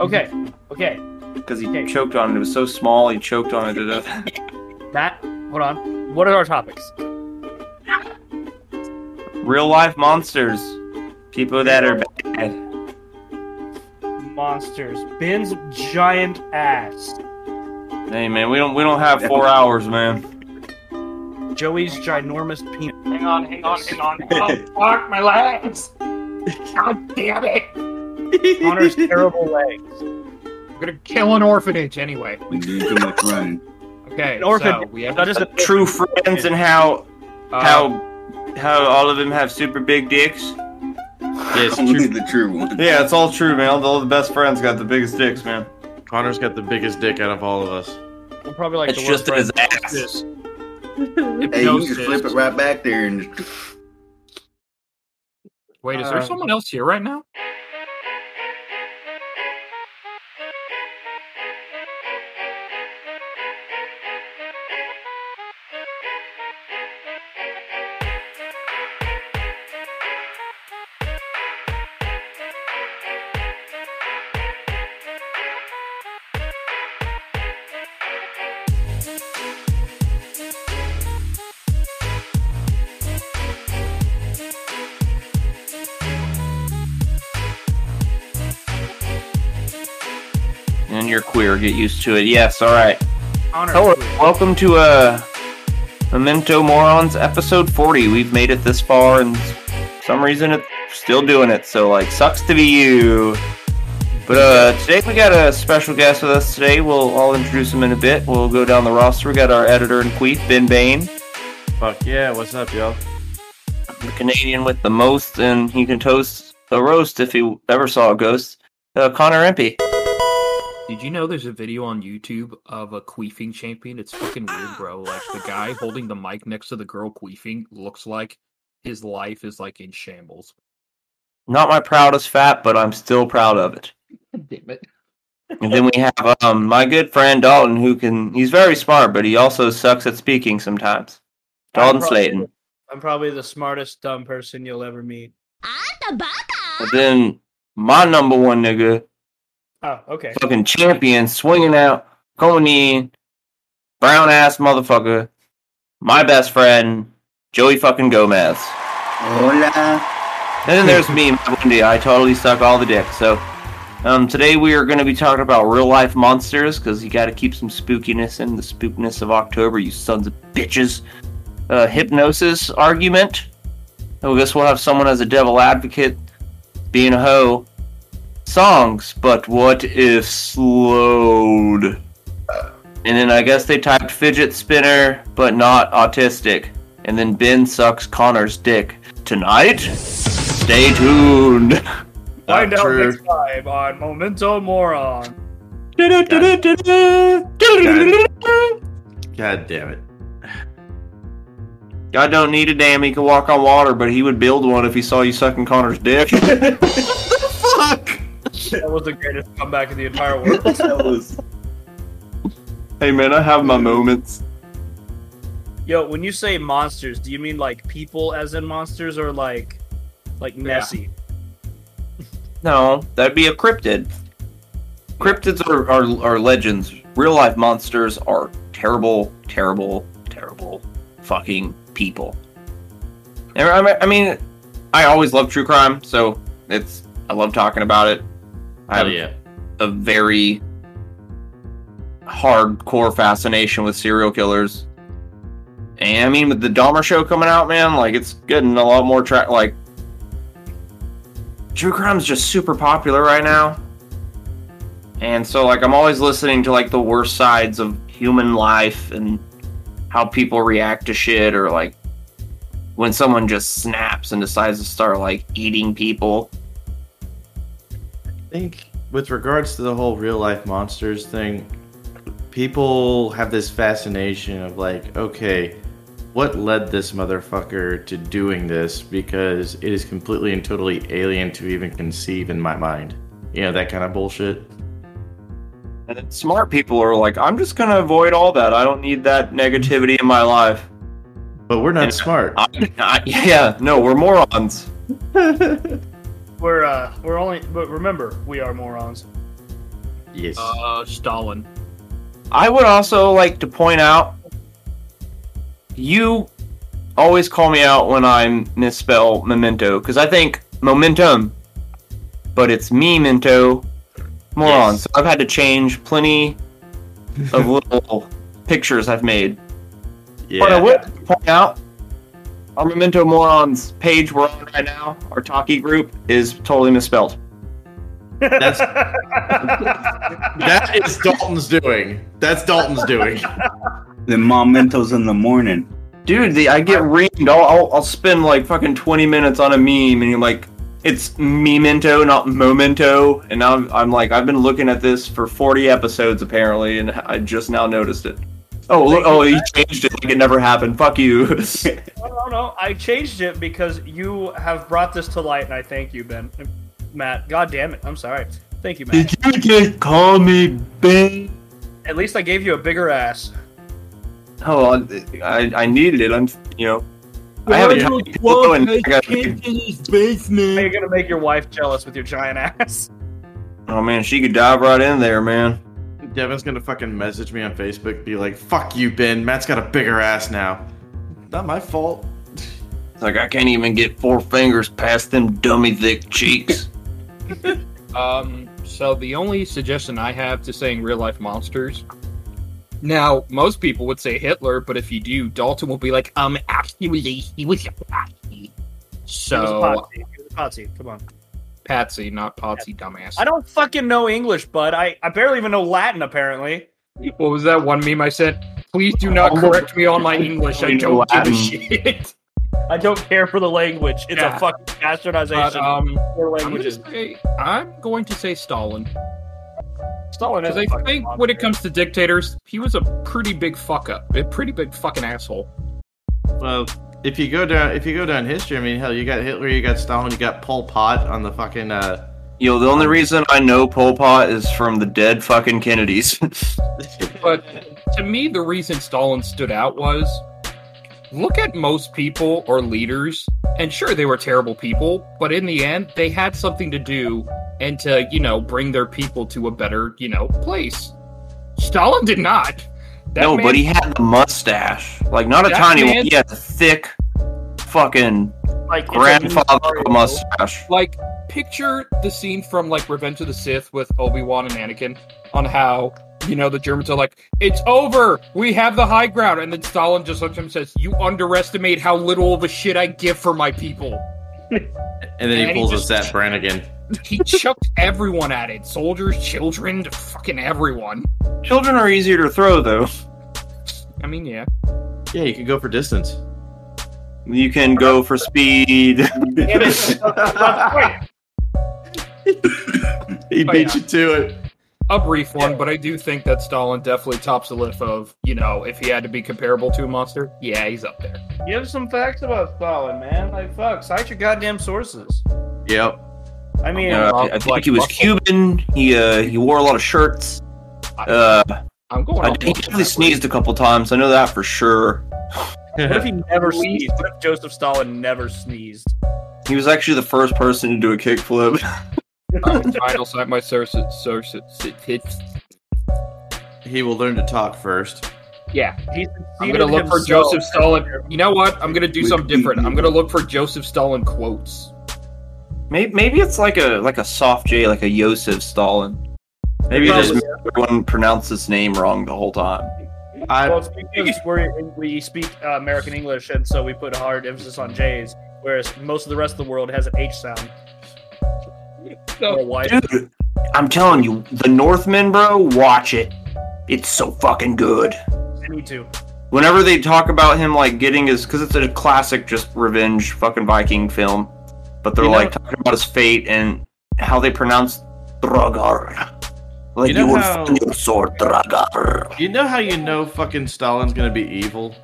Okay, okay. Because he Okay. choked on it. It was so small, he choked on it to death. Matt, hold on. What are our topics? Real life monsters. People that are bad. Monsters. Ben's giant ass. Hey man, we don't we don't have four hours, man. Joey's ginormous penis. Hang on, hang on, hang on. Oh, fuck my legs! God damn it! Connor's terrible legs. I'm gonna kill an orphanage anyway. We do too much running. Okay, An orphan- so we have That is a True friends and how how how all of them have super big dicks. Yes, Only true. the true one. Yeah, it's all true, man. All the best friends got the biggest dicks, man. Connor's got the biggest dick out of all of us. We're probably like It's the worst just in his ass. This- Hey, you just flip it right back there and Wait, is there Uh, someone else here right now? Get used to it. Yes, alright. Connor. Hello, welcome to uh Memento Morons episode 40. We've made it this far and for some reason it's still doing it, so like sucks to be you. But uh today we got a special guest with us today. We'll I'll introduce him in a bit. We'll go down the roster. We got our editor in queef, Ben Bain, Fuck yeah, what's up, y'all? the Canadian with the most, and he can toast a roast if he ever saw a ghost. Uh, Connor Impey. Did you know there's a video on YouTube of a queefing champion? It's fucking weird, bro. Like the guy holding the mic next to the girl queefing looks like his life is like in shambles. Not my proudest fat, but I'm still proud of it. Damn it. And then we have um my good friend Dalton, who can he's very smart, but he also sucks at speaking sometimes. Dalton I'm probably- Slayton. I'm probably the smartest dumb person you'll ever meet. And then my number one nigga, Oh, okay. fucking champion, swinging out, coming in, brown ass motherfucker, my best friend, Joey fucking Gomez. hola. And then there's me, Wendy. I totally suck all the dick. So, um, today we are going to be talking about real life monsters because you got to keep some spookiness in the spookiness of October, you sons of bitches. Uh, hypnosis argument. I guess we'll have someone as a devil advocate, being a hoe. Songs, but what if slowed? And then I guess they typed fidget spinner, but not autistic. And then Ben sucks Connor's dick. Tonight? Stay tuned. Find out true. next time on Memento Moron. God damn it. God don't need a dam. He can walk on water, but he would build one if he saw you sucking Connor's dick. What the fuck! That was the greatest comeback in the entire world. That was- Hey man, I have my moments. Yo, when you say monsters, do you mean like people as in monsters or like like Nessie? No, that'd be a cryptid. Cryptids are, are, are legends. Real life monsters are terrible, terrible, terrible fucking people. And I mean- I mean, I always love true crime, so it's I love talking about it. I Hell have oh, yeah. a very hardcore fascination with serial killers. And I mean, with the Dahmer show coming out, man, like it's getting a lot more track. Like, true crime's just super popular right now. And so, like, I'm always listening to like the worst sides of human life and how people react to shit, or like when someone just snaps and decides to start like eating people. I think with regards to the whole real life monsters thing, people have this fascination of like, okay, what led this motherfucker to doing this? Because it is completely and totally alien to even conceive in my mind. You know, that kind of bullshit. And smart people are like, I'm just gonna avoid all that. I don't need that negativity in my life. But we're not Yeah. smart. I, I, yeah, no, we're morons. We're uh we're only but remember, we are morons. Yes. Uh, Stalin. I would also like to point out you always call me out when I misspell memento because I think momentum, but it's me mento morons. Yes. So I've had to change plenty of little pictures I've made. Yeah. But I yeah. would point out our memento morons page we're on right now, our talkie group, is totally misspelled. That's that is Dalton's doing. That's Dalton's doing. The momentos in the morning. Dude, the, I get reamed. I'll, I'll, I'll spend like fucking 20 minutes on a meme and you're like, it's memento, not momento. And now I'm, I'm like, I've been looking at this for 40 episodes apparently, and I just now noticed it. Oh, look, oh, he changed it like it never happened. Fuck you. No, no, no. I changed it because you have brought this to light, and I thank you, Ben. Matt. God damn it. I'm sorry. Thank you, Matt. Did you just call me Ben? At least I gave you a bigger ass. Oh, I, I needed it. I'm, you know, I have a tiny pillow and I got. How you gonna make your wife jealous with your giant ass? Oh man, she could dive right in there, man. Devin's gonna fucking message me on Facebook, be like, "Fuck you, Ben. Matt's got a bigger ass now." Not my fault. It's like I can't even get four fingers past them dummy thick cheeks. Um, so the only suggestion I have to saying real life monsters. Now, most people would say Hitler, but if you do, Dalton will be like, um, actually, he was a Patsy. He was a So, Potsy. He was a Potsy. Come on. Patsy, not Potsy, dumbass. I don't fucking know English, bud. I, I barely even know Latin, apparently. What was that one meme I said? Please do not correct me on my English. I don't give a shit. I don't care for the language. It's Yeah. a fucking bastardization But, um, for I'm, gonna languages. say, I'm going to say Stalin. Stalin is Because a I fucking think monster. when it comes to dictators, he was a pretty big fuck up. A pretty big fucking asshole. Well, if you go down, if you go down history, I mean, hell, you got Hitler, you got Stalin, you got Pol Pot on the fucking. uh Yo, the only reason I know Pol Pot is from the dead fucking Kennedys. But to me, the reason Stalin stood out was look at most people or leaders, and sure, they were terrible people, but in the end, they had something to do and to, you know, bring their people to a better, you know, place. Stalin did not. That no, man- but he had the mustache. Like, not a tiny man- one. He had a thick fucking like it's a grandfather mustache. like picture the scene from like Revenge of the Sith with Obi Wan and Anakin on how you know the Germans are like, "It's over, we have the high ground," and then Stalin just looks at him and says, "You underestimate how little of a shit I give for my people." And then he And he pulls just- a Zapp Brannigan. He chucked everyone at it, soldiers, children, fucking everyone. Children are easier to throw, though. I mean, yeah, Yeah, you can go for distance. You can go for speed. Damn it. He Oh, beat yeah. you to it. a brief one, but I do think that Stalin definitely tops the list of you know if he had to be comparable to a monster, yeah, he's up there. You have some facts about Stalin, man. Like, fuck, cite your goddamn sources. Yep. I mean, Uh, Uh, I think like he was muscle. Cuban. He uh, he wore a lot of shirts. Uh, I'm going. I, he definitely sneezed a couple times. I know that for sure. what if he never sneezed? What if Joseph Stalin never sneezed? He was actually the first person to do a kickflip. Final cite my sources. Sources. he will learn to talk first. Yeah, He I'm gonna look for Joseph Stalin. You know what? I'm gonna do something different. I'm gonna look for Joseph Stalin quotes. maybe, maybe it's like a like a soft J, like a Yosef Stalin. Maybe Probably. just everyone pronounced his name wrong the whole time. I Well, it's because we're, we speak uh, American English, and so we put a hard emphasis on J's, whereas most of the rest of the world has an H sound. So- Dude, I'm telling you, the Northman, bro, watch it. It's so fucking good. I need to. Whenever they talk about him like getting his, because it's a classic, just revenge fucking Viking film, but they're You know- like talking about his fate and how they pronounce Dragar. Like You you, know will how- find your sword, Dragar. You know how you know fucking Stalin's gonna be evil?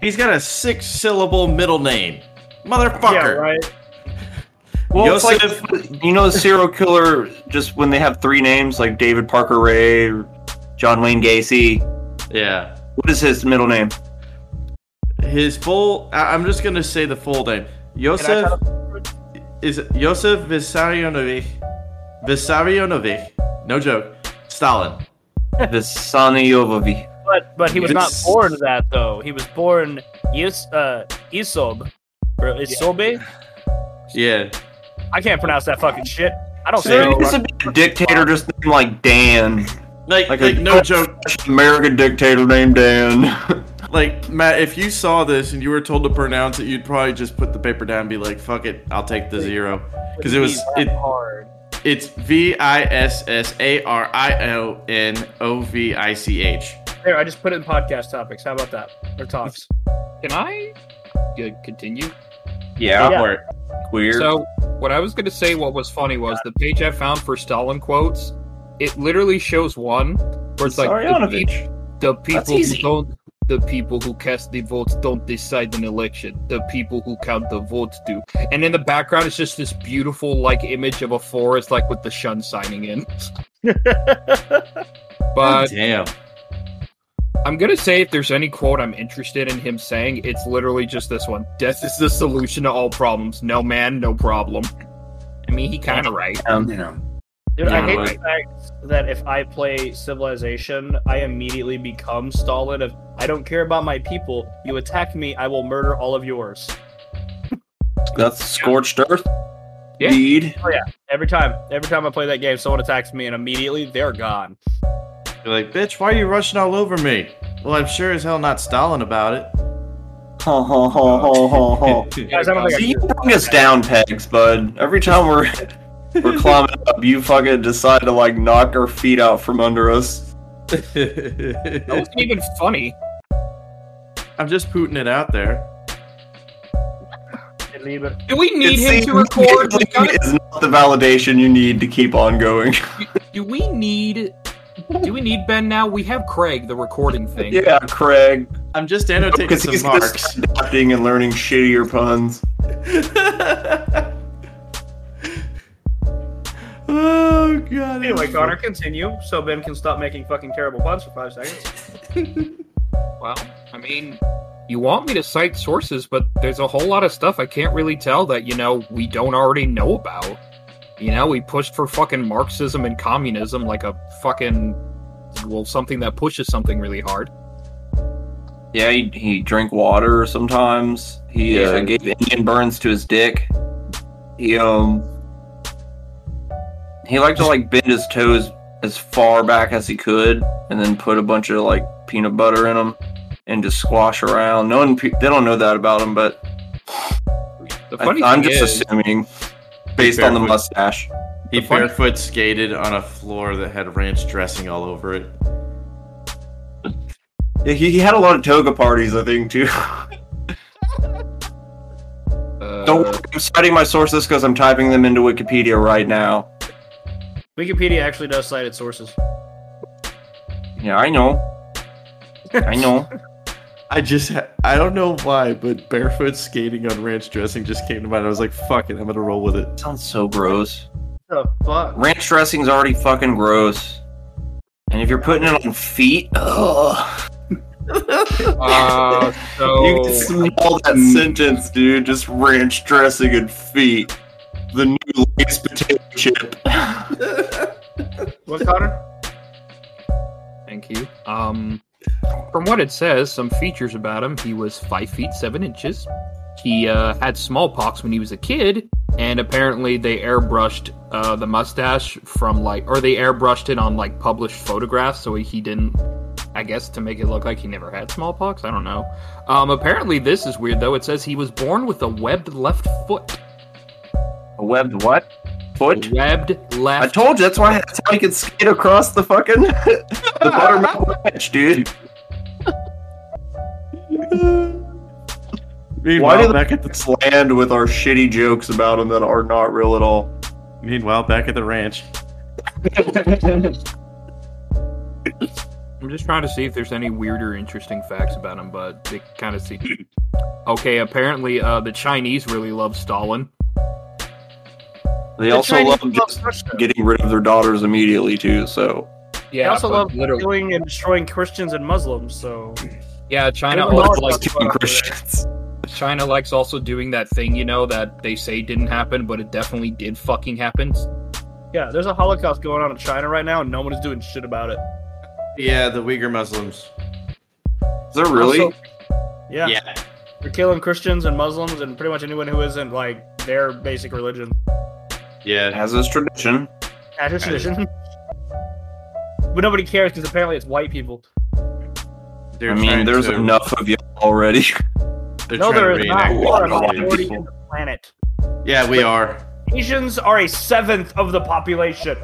He's got a six syllable middle name. Motherfucker. Yeah, right. Well, it's like you know, the serial killer. Just when they have three names, like David Parker Ray, John Wayne Gacy. Yeah. What is his middle name? His full I- I'm just gonna say the full name. Can I Yosef is Yosef Vissarionovich Vissarionovich No joke. Stalin. the Sanayovovi. But but he was not born that though. He was born Is uh Isob. Or Isobe? Yeah. I can't pronounce that fucking shit. I don't say There it. be a dictator just named like Dan. Like, Like like, a no joke. American dictator named Dan. Like Matt, if you saw this and you were told to pronounce it, you'd probably just put the paper down and be like, "Fuck it, I'll take the zero," because it was it. hard. It's V I S S A R I O N O V I C H. There, I just put it in podcast topics. How about that? Or talks. Can I g- continue? yeah, Yeah. For it. weird. So, what I was going to say, what was funny was the page I found for Stalin quotes. It literally shows one where it's like the, Saryanovich. the people who easy. don't, the people who cast the votes don't decide an election. The people who count the votes do. And in the background, it's just this beautiful like image of a forest, like with the shun signing in. But Damn. I'm gonna say if there's any quote I'm interested in him saying, it's literally just this one: "Death is the solution to all problems. No man, no problem." I mean, he kind of right. Um, You know. Dude, I hate like- the fact that if I play Civilization, I immediately become Stalin. If I don't care about my people, you attack me, I will murder all of yours. that's scorched earth. Yeah. Indeed. Oh, every time, every time I play that game, someone attacks me, and immediately they're gone. You're like, bitch, why are you rushing all over me? Well, I'm sure as hell not Stalin about it. Ho ho ho ho ho ho. Guys, I don't think I See, you bring us down pegs, bud. Every time we're we're climbing up, you fucking decide to like knock our feet out from under us. That wasn't even funny. I'm just putting it out there. can leave it. Do we need It him to record? We gambling gotta- is not the validation you need to keep on going. do we need? Do we need Ben now? We have Craig, the recording thing. yeah, Craig. I'm just annotating Because some he's marks. start adapting and learning shittier puns. oh god. Anyway, Connor, continue so Ben can stop making fucking terrible puns for five seconds. Well, I mean, you want me to cite sources, but there's a whole lot of stuff I can't really tell that, you know, we don't already know about. You know, we pushed for fucking Marxism and communism like a fucking, well, something that pushes something really hard. Yeah, he, he drank water sometimes. He uh, gave Indian burns to his dick. He um he liked to like bend his toes as far back as he could, and then put a bunch of like peanut butter in them and just squash around. No one they don't know that about him, but The I, funny I'm just is, assuming based on the mustache. He The funny- barefoot skated on a floor that had ranch dressing all over it. Yeah, he, he had a lot of toga parties, I think, too. uh, Don't worry, I'm citing my sources because I'm typing them into Wikipedia right now. Wikipedia actually does cite its sources. Yeah, I know. I know. I just, ha- I don't know why, but barefoot skating on ranch dressing just came to mind. I was like, fuck it, I'm gonna roll with it. Sounds so gross. The fuck? Ranch dressing's already fucking gross. And if you're putting it on feet, ugh. uh, so You can smell that sentence, dude. Just ranch dressing and feet. The new Lay's potato chip. What, Connor? Thank you. Um, from what it says, some features about him: he was five feet seven inches. He uh, had smallpox when he was a kid, and apparently they airbrushed uh, the mustache from like, or they airbrushed it on like published photographs, so he didn't. I guess to make it look like he never had smallpox. I don't know. Um, apparently this is weird though. It says he was born with a webbed left foot. A webbed what? Foot? Webbed I told you that's why that's how he could skate across the fucking the buttermilk ranch, dude. Why Meanwhile, do back at the Let's land with our shitty jokes about him that are not real at all. meanwhile back at the ranch. I'm just trying to see if there's any weirder, interesting facts about him, but they kind of seem. Okay, apparently, uh, the Chinese really love Stalin. They The also Chinese love love just Russia. getting rid of their daughters immediately too. So yeah, They also love literally. killing and destroying Christians and Muslims, so Yeah, China also likes killing Christians. China likes also doing that thing, you know, that they say didn't happen, but it definitely did fucking happen. Yeah, there's a Holocaust going on in China right now, and no one is doing shit about it. Yeah, the Uyghur Muslims. Is there really? Also- yeah. they're killing Christians and Muslims and pretty much anyone who isn't like their basic religion. Yeah. As is tradition. As a tradition. But nobody cares because apparently it's white people. They're I mean, there's to- enough of you already. They're no, trying there not. We are a World War in the planet. Yeah, we are. Asians are a seventh of the population.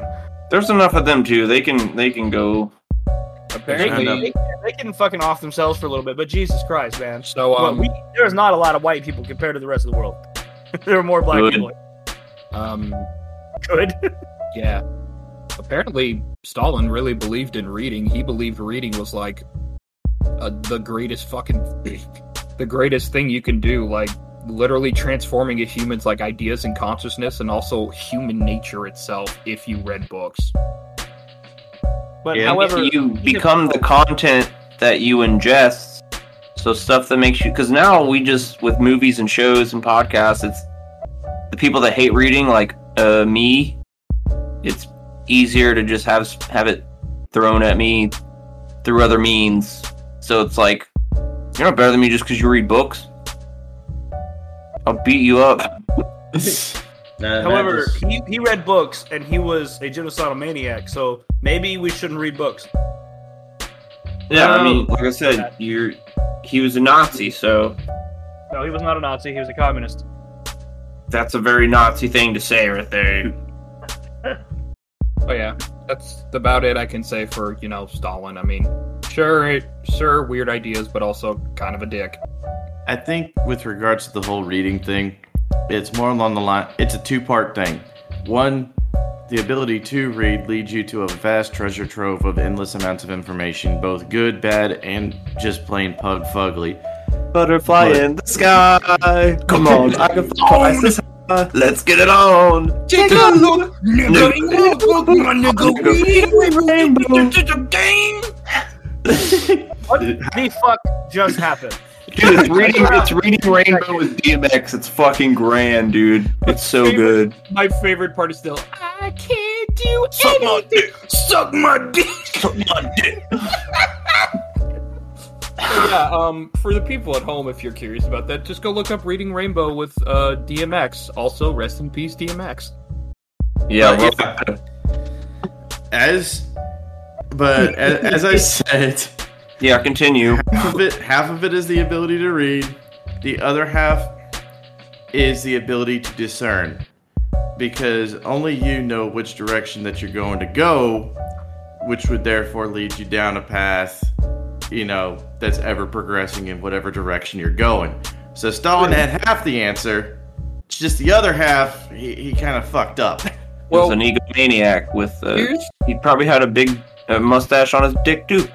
There's enough of them too. They can they can go. They, Apparently, they, they can fucking off themselves for a little bit, but Jesus Christ, man. so Well, um, we, there's not a lot of white people compared to the rest of the world. there are more black Good. people. Um, Good. yeah. Apparently, Stalin really believed in reading. He believed reading was like uh, the greatest fucking, the greatest thing you can do. Like literally transforming a human's like ideas and consciousness, and also human nature itself. If you read books, But Yeah. however, you become the content that you ingest. So stuff that makes you because now we just with movies and shows and podcasts, it's the people that hate reading, like uh, me. It's easier to just have have it thrown at me through other means. So it's like you're not better than me just because you read books. I'll beat you up. Nah, however, that is- he, he read books and he was a genocidal maniac, so maybe we shouldn't read books. Yeah, I Um, mean, like I said, you're he was a Nazi, so No, he was not a Nazi. He was a communist. That's a very Nazi thing to say right there. oh yeah, that's about it I can say for you know Stalin. I mean, sure, it, sure, weird ideas, but also kind of a dick. I think with regards to the whole reading thing, it's more along the line. It's a two-part thing. One, the ability to read leads you to a vast treasure trove of endless amounts of information, both good, bad, and just plain pug fugly. Butterfly But- in the sky. Come on, I can fly this high. Let's get it on. Take a look, nigga, in the book, What the fuck just happened? Dude, it's reading, it's reading Rainbow with DMX. It's fucking grand, dude. It's so good. My favorite part is still I can't do anything. Suck my dick. Suck my dick. Suck my dick. yeah, um, for the people at home, if you're curious about that, just go look up "Reading Rainbow" with uh, DMX. Also, rest in peace, DMX. Yeah, well, As, but as, as I said, yeah, continue. half of it, half of it is the ability to read. The other half is the ability to discern, because only you know which direction that you're going to go, which would therefore lead you down a path, you know, that's ever progressing in whatever direction you're going. So Stalin had half the answer. It's just the other half, he, he kind of fucked up. He was an egomaniac with, uh, he probably had a big uh, mustache on his dick, too.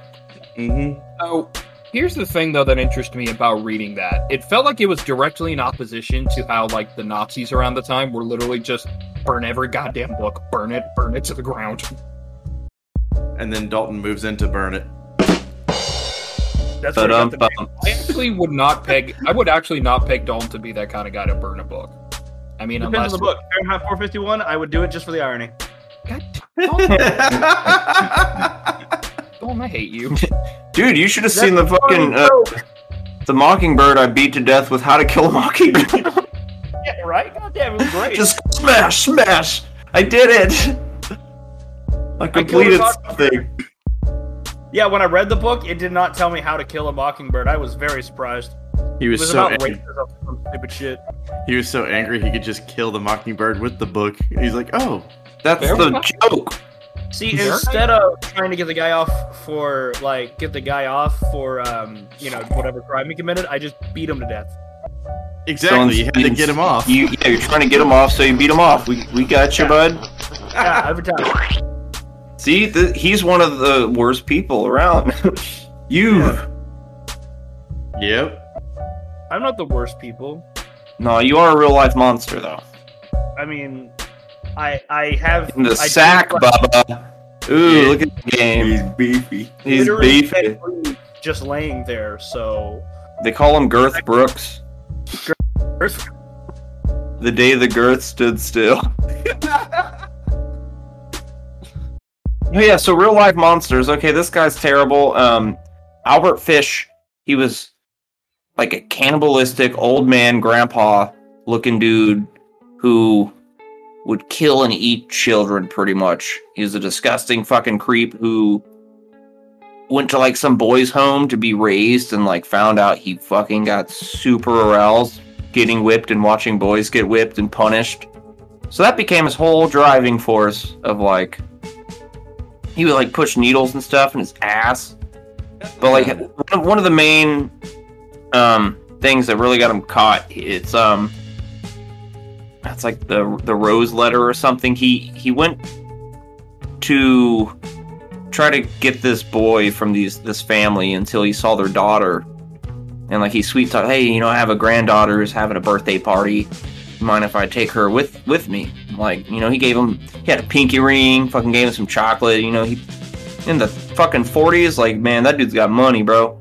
Mm-hmm. Oh, Here's the thing, though, that interests me about reading that. It felt like it was directly in opposition to how, like, the Nazis around the time were literally just burn every goddamn book, burn it, burn it to the ground. And then Dalton moves in to burn it. That's But where he um, got the name. I actually would not peg. I would actually not peg Dalton to be that kind of guy to burn a book. I mean, Depends unless on the book. Fahrenheit 451, I would do it just for the irony. God, Dalton, Dalton, I hate you. Dude, you should have seen the fucking, funny, uh, the Mockingbird I beat to death with How to Kill a Mockingbird. Yeah, right? God damn, it was great. Just smash, smash. I did it. I completed a something. Yeah, when I read the book, it did not tell me how to kill a mockingbird. I was very surprised. he It was, was so about angry. some stupid shit. He was so angry he could just kill the mockingbird with the book. He's like, "Oh, That's Fair the joke. See, instead of trying to get the guy off for like get the guy off for um you know whatever crime he committed, I just beat him to death. exactly. You had to get him off." You, yeah, you're trying to get him off, so you beat him off. We, we got you, bud. Yeah, every time. See, th- he's one of the worst people around. you. Yep. I'm not the worst people. No, you are a real life monster, though. I mean, I I have In the I sack, do- Bubba. Ooh, Yeah. look at the game. He's beefy. He's literally beefy. just laying there. So They call him Girth Brooks. The day the girth stood still. Oh, yeah, so real life monsters. Okay, this guy's terrible. Um, Albert Fish, he was like a cannibalistic old man, grandpa looking dude who would kill and eat children pretty much. he's a disgusting fucking creep who went to like some boys' home to be raised and like found out he fucking got super aroused getting whipped and watching boys get whipped and punished. So that became his whole driving force of like he would like push needles and stuff in his ass. But like one of- the main um things that really got him caught, it's um that's like the the rose letter or something. He he went to try to get this boy from these this family until he saw their daughter. And like he sweet talked, hey, you know, I have a granddaughter who's having a birthday party. Mind if I take her with with me? Like, you know, he gave him he had a pinky ring, fucking gave him some chocolate, you know, he in the fucking forties, like man, that dude's got money, bro.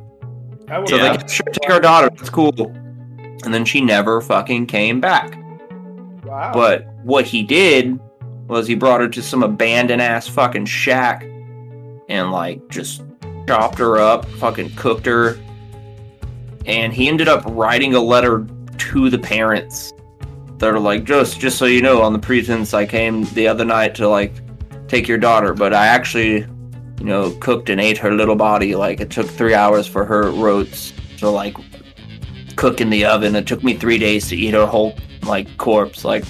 Would So Yeah. like sure take our daughter, that's cool. And then she never fucking came back. wow. But what he did was he brought her to some abandoned ass fucking shack and like just chopped her up, fucking cooked her. And he ended up writing a letter to the parents that are like, just just so you know, on the pretense I came the other night to like take your daughter, but I actually, you know, cooked and ate her little body. Like it took three hours for her roats to like cook in the oven. It took me three days to eat her whole like corpse. Like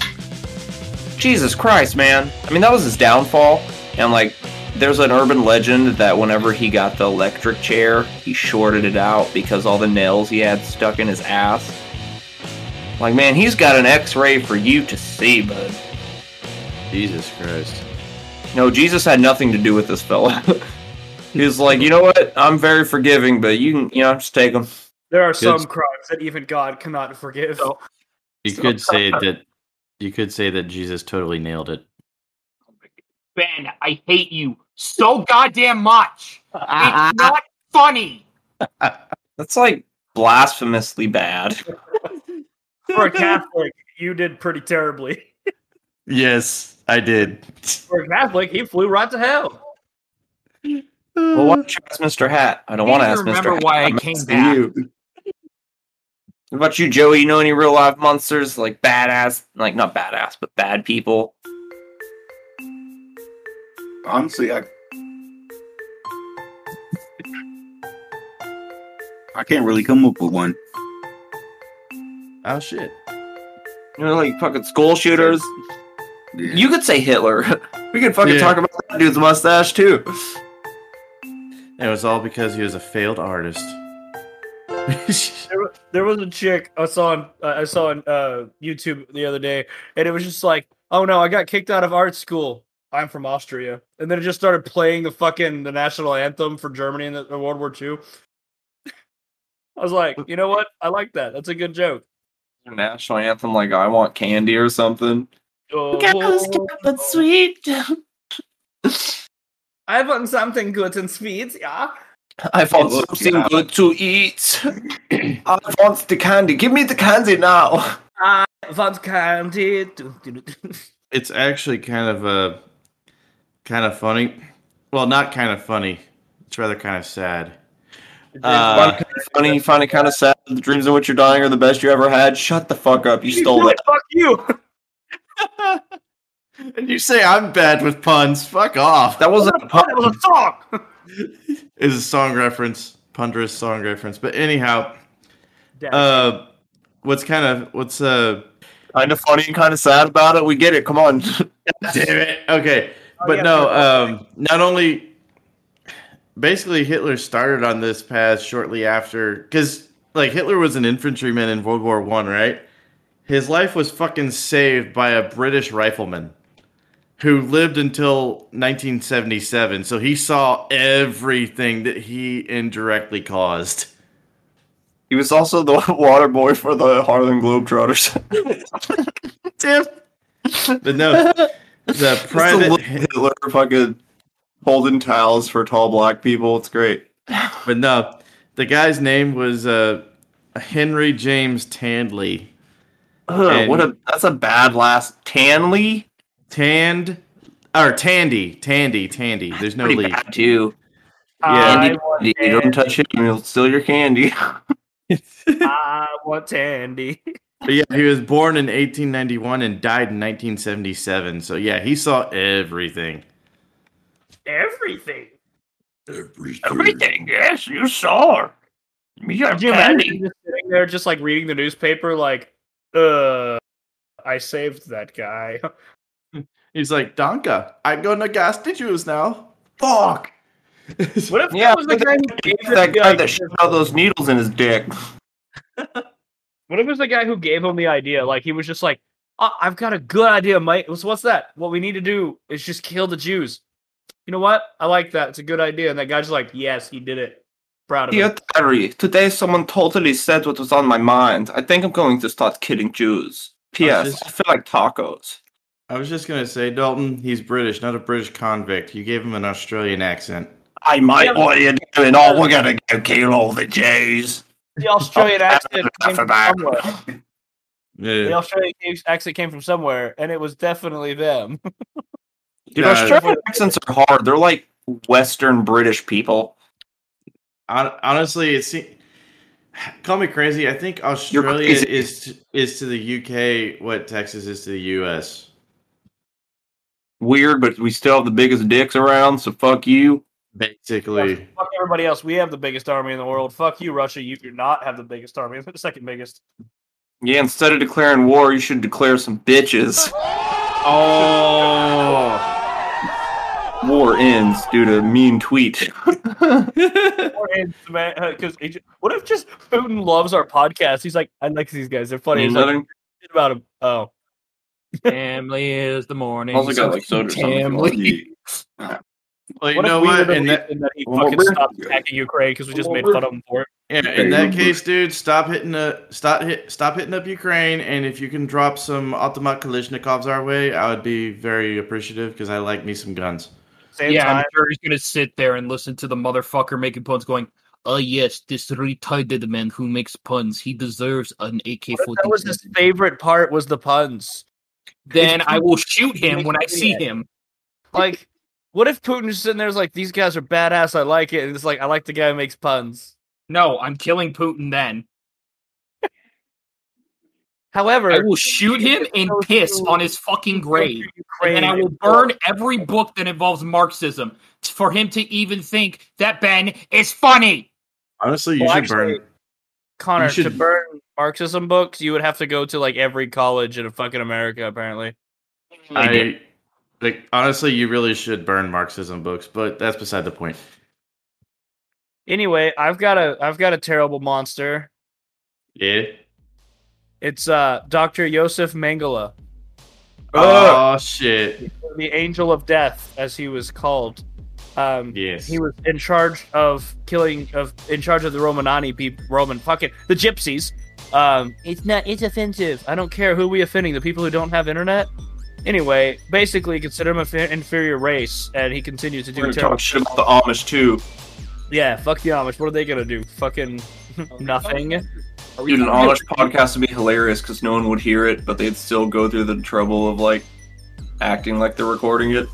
Jesus Christ, man. I mean, that was his downfall. And like, there's an urban legend that whenever he got the electric chair, he shorted it out because all the nails he had stuck in his ass. Like, man, he's got an X-ray for you to see, bud. Jesus Christ. No, Jesus had nothing to do with this fella. he was like, you know what? I'm very forgiving, but you can, you know, just take him. there are some crimes that even God cannot forgive. You could say that. You could say that Jesus totally nailed it. Ben, I hate you so goddamn much. It's not funny. That's like blasphemously bad. For a Catholic, you did pretty terribly. Yes, I did. For a Catholic, he flew right to hell. Well, why don't you ask Mr. Hat? I don't want to Please ask Mr. remember Hat. why I I'm came back. you. What about you, Joey? You know any real life monsters like badass, like not badass, but bad people? Honestly, I I can't really come up with one. Oh shit. You know, like fucking school shooters. Yeah. You could say Hitler. we could fucking Yeah. talk about that dude's mustache too. It was all because he was a failed artist. There, there was a chick I saw on uh, I saw on uh, YouTube the other day, and it was just like, "Oh no, I got kicked out of art school. I'm from Austria," and then it just started playing the fucking the national anthem for Germany in, the, in World War II. I was like, you know what? I like that. That's a good joke. National anthem, like I want candy or something. Oh, sweet. I want something good and sweet. Yeah. I want something yeah. good to eat. I want the candy. Give me the candy now. I want candy. It's actually kind of uh, kind of funny. Well, not kind of funny. It's rather kind of sad. Uh, funny, funny, kind of sad. The dreams in which you're dying are the best you ever had. Shut the fuck up. You stole it. Fuck you. and you say I'm bad with puns. Fuck off. That wasn't a pun. That was a song. is a song reference, Pundra's song reference. But anyhow, Damn. uh, what's kind of what's uh, Kind of funny and kind of sad about it. We get it. Come on. damn it. Okay, Oh, but yeah, no. Um, not only basically Hitler started on this path shortly after, because like Hitler was an infantryman in World War One, right? His life was fucking saved by a British rifleman who lived until 1977. So he saw everything that he indirectly caused. He was also the water boy for the Harlem Globetrotters. Damn. But no, the private. Hitler fucking holding towels for tall black people. It's great. But no, the guy's name was uh, Henry James Tanley. Ugh, what a that's a bad last Tanley. Tand or Tandy, Tandy, Tandy. There's no Pretty lead. bad too. Yeah. I Candy, you don't touch it, and he'll steal your candy. I want Tandy. But yeah, he was born in 1891 and died in 1977. So yeah, he saw everything. Everything. Everything, yes, you saw. Me got Could you imagine just sitting there, just like reading the newspaper, like, uh, I saved that guy. He's like, Donka, I'm gonna gas the Jews now. Fuck. What if Yeah, that was the guy who gave that the guy idea? that shot all those needles in his dick. What if it was the guy who gave him the idea? Like he was just like, oh, "I've got a good idea, Mike. What's what's that? What we need to do is just kill the Jews." You know what? I like that. It's a good idea. And that guy's like, "Yes, he did it. Proud of him." Dear Terry, today someone totally said what was on my mind. I think I'm going to start killing Jews. P.S. just- I feel like tacos. I was just gonna say, Dalton, he's British, not a British convict. You gave him an Australian accent. I might Yeah. what are you doing? Oh, we're gonna go kill all the Jews. The Australian accent came from Alphabet. somewhere. The Australian accent came from somewhere, and it was definitely them. Dude, Yeah. Australian accents are hard. They're like Western British people. Hon- Honestly, it's call me crazy. I think Australia is to, is to the UK what Texas is to the US. Weird, but we still have the biggest dicks around, so fuck you. Basically, Fuck everybody else. We have the biggest army in the world. Fuck you, Russia. You do not have the biggest army. The second biggest. Yeah, instead of declaring war, you should declare some bitches. oh, War ends due to mean tweet. Because what if just Putin loves our podcast? He's like, I like these guys. They're funny. He's like, shit about him. Oh, Family is the morning. Also got like soda something. you. Family. well, you what know if we were what? In that, that he Well, fucking we're- stopped attacking Ukraine because we just made fun of him for it? yeah, in that case, dude, stop hitting the stop hit stop hitting up Ukraine, and if you can drop some Automat Kalashnikovs our way, I would be very appreciative because I like me some guns. Same yeah, time. I'm sure he's gonna sit there and listen to the motherfucker making puns, going, "Oh yes, this retarded man who makes puns, he deserves an AK-47." that was his favorite part was the puns. then I will shoot him when I see him. Like, what if Putin's sitting there's like, these guys are badass. I like it. And it's like, I like the guy who makes puns. No, I'm killing Putin. Then However, I will shoot him and piss on his fucking grave. And I will burn every book that involves Marxism for him to even think that Ben is funny. Honestly, you Well, should actually, burn. Connor, You to burn Marxism books, you would have to go to like every college in fucking America, apparently. I like honestly, you really should burn Marxism books, but that's beside the point. Anyway, I've got a I've got a terrible monster. Yeah. It's uh Dr. Yosef Mengele, Oh shit. the angel of death, as he was called. Um Yes. he was in charge of killing of in charge of the Romanani people Roman fucking the gypsies. Um it's not it's offensive. I don't care who we offending, the people who don't have internet. Anyway, basically consider him an infer- inferior race and he continues to We're do gonna terrible talk shit about the Amish too. Yeah, fuck the Amish. What are they gonna do? Fucking nothing. Dude, an Amish podcast would be hilarious because no one would hear it, but they'd still go through the trouble of like acting like they're recording it.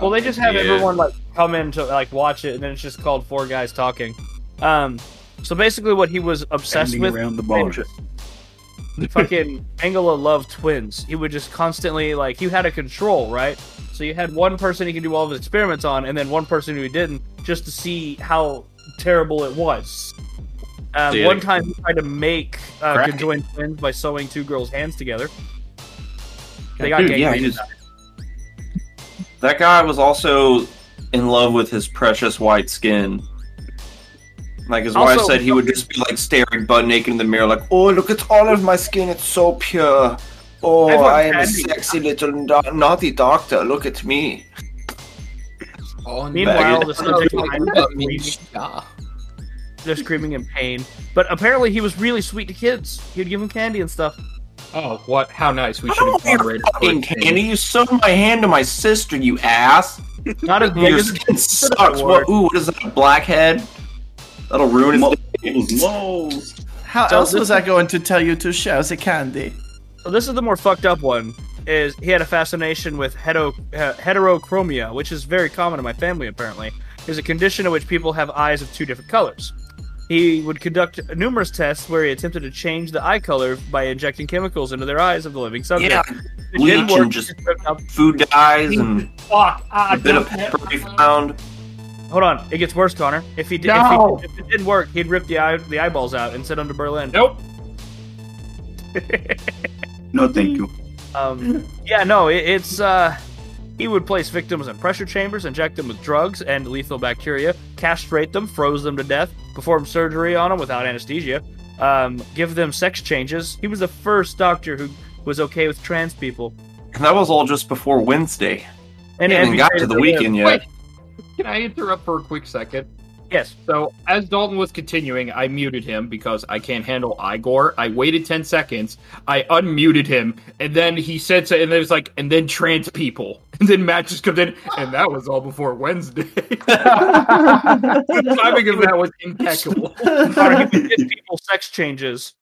Well, they just have Yeah. everyone like come in to like watch it, and then it's just called Four Guys Talking. Um, so basically, what he was obsessed with, around the and fucking Angela loved twins. He would just constantly like he had a control, right? So you had one person he could do all of his experiments on, and then one person who he didn't, just to see how terrible it was. Um, Yeah. one time he tried to make uh, Crack. conjoined twins by sewing two girls' hands together. They got Dude, yeah, raped. just- That guy was also in love with his precious white skin. Like his wife said, he would just be like staring butt naked in the mirror, like, "Oh, look at all of my skin; it's so pure. Oh, I want I am a sexy little do- naughty doctor. Look at me." Oh, Meanwhile, the subject behind it they're screaming in pain. But apparently, he was really sweet to kids. He'd give them candy and stuff. Oh, what? How nice! We should don't have want your fucking candy. You sewed my hand to my sister, you ass. Not as big Your as skin sucks. What? Ooh, what is that? A blackhead? That'll ruin his. Moles. How So else was I going to tell you to share the candy? So this is the more fucked up one. is he had a fascination with hetero, uh, heterochromia, which is very common in my family. Apparently, is a condition in which people have eyes of two different colors. He would conduct numerous tests where he attempted to change the eye color by injecting chemicals into their eyes of the living subject. Yeah, It didn't bleach work. and just He ripped out- food dyes and Fuck. A bit of don't- pepper he found. Hold on, it gets worse, Connor. If he did, No. if, he, if it didn't work, he'd rip the eye, the eyeballs out and send them to Berlin. Nope. No, thank you. Um, yeah, no, it, it's uh, he would place victims in pressure chambers, inject them with drugs and lethal bacteria, castrate them, froze them to death, perform surgery on them without anesthesia, um, give them sex changes. He was the first doctor who was okay with trans people. And that was all just before Wednesday. And And and even got to the weekend yet. Wait. Can I interrupt for a quick second? Yes. So, as Dalton was continuing, I muted him because I can't handle Igor. I waited 10 seconds. I unmuted him, and then he said, so, and it was like, and then trans people. And then Matt just comes in, and that was all before Wednesday. the timing of that was impeccable. Connor, he would give people sex changes.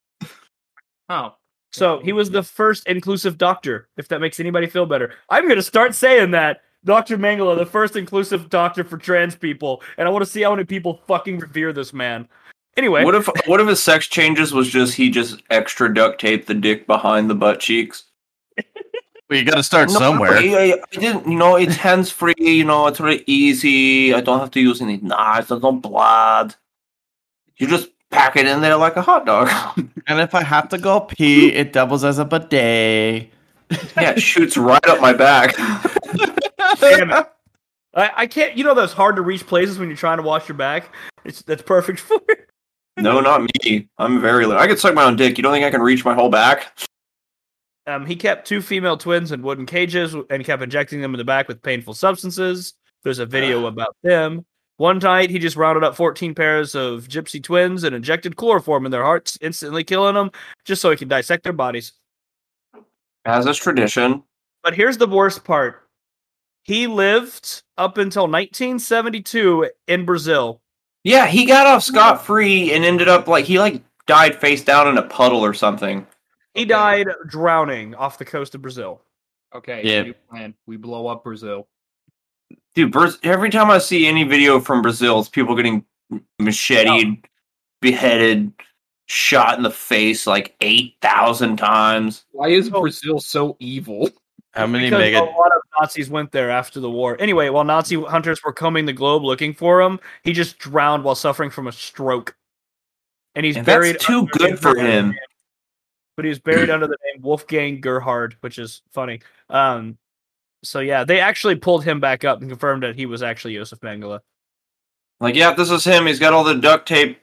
Oh. So he was the first inclusive doctor, if that makes anybody feel better. I'm going to start saying that. Dr. Mengele, the first inclusive doctor for trans people. And I want to see how many people fucking revere this man. Anyway, What if what if his sex changes was just he just extra duct taped the dick behind the butt cheeks? Well, you got to start No, somewhere. I, I, I didn't. You know, it's hands free. You know, it's really easy. I don't have to use any knives. There's no blood. You just pack it in there like a hot dog. And if I have to go pee, it doubles as a bidet. yeah, it shoots right up my back. damn it. I, I can't, you know, those hard to reach places when you're trying to wash your back? It's That's perfect for it. no, not me. I'm very. I could suck my own dick. You don't think I can reach my whole back? Um, he kept two female twins in wooden cages and kept injecting them in the back with painful substances. There's a video about them. One night, he just rounded up 14 pairs of gypsy twins and injected chloroform in their hearts, instantly killing them, just so he could dissect their bodies. As is tradition. But here's the worst part. He lived up until 1972 in Brazil. Yeah, he got off scot free and ended up like he like died face down in a puddle or something. He died drowning off the coast of Brazil. Okay, Yeah. plan. We blow up Brazil. Dude, every time I see any video from Brazil, it's people getting macheted, beheaded, shot in the face like 8,000 times. Why is. Brazil so evil? How many Because mega? a lot of Nazis went there after the war. Anyway, while Nazi hunters were combing the globe looking for him, he just drowned while suffering from a stroke. And he's And that's buried too good the for name- him. But he was buried under the name Wolfgang Gerhard, which is funny. Um, so yeah, they actually pulled him back up and confirmed that he was actually Josef Mengele. Like, yeah, this is him. He's got all the duct tape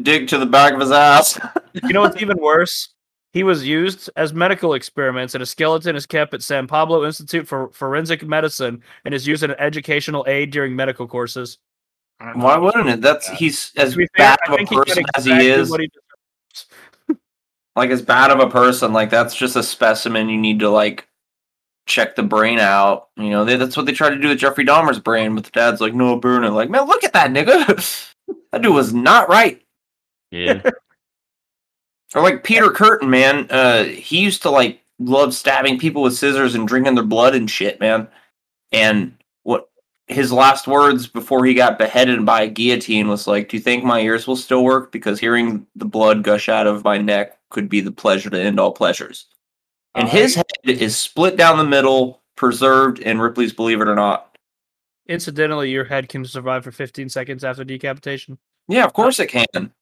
dig to the back of his ass. You know what's even worse? He was used as medical experiments, and a skeleton is kept at San Pablo Institute for Forensic Medicine and is used as an educational aid during medical courses. I don't know. Why wouldn't it? That's he's as To fair, bad I of a think he did person as he is. what he like as bad of a person like that's just a specimen you need to like check the brain out you know they, that's what they tried to do with jeffrey dahmer's brain but the dad's like no burn it like man look at that nigga that dude was not right Yeah. or like Peter Kürten man uh he used to like love stabbing people with scissors and drinking their blood and shit man. And what his last words before he got beheaded by a guillotine was like do you think my ears will still work? Because hearing the blood gush out of my neck could be the pleasure to end all pleasures. And his head is split down the middle preserved in ripley's believe it or not. Incidentally, your head can survive for 15 seconds after decapitation. yeah of course it can.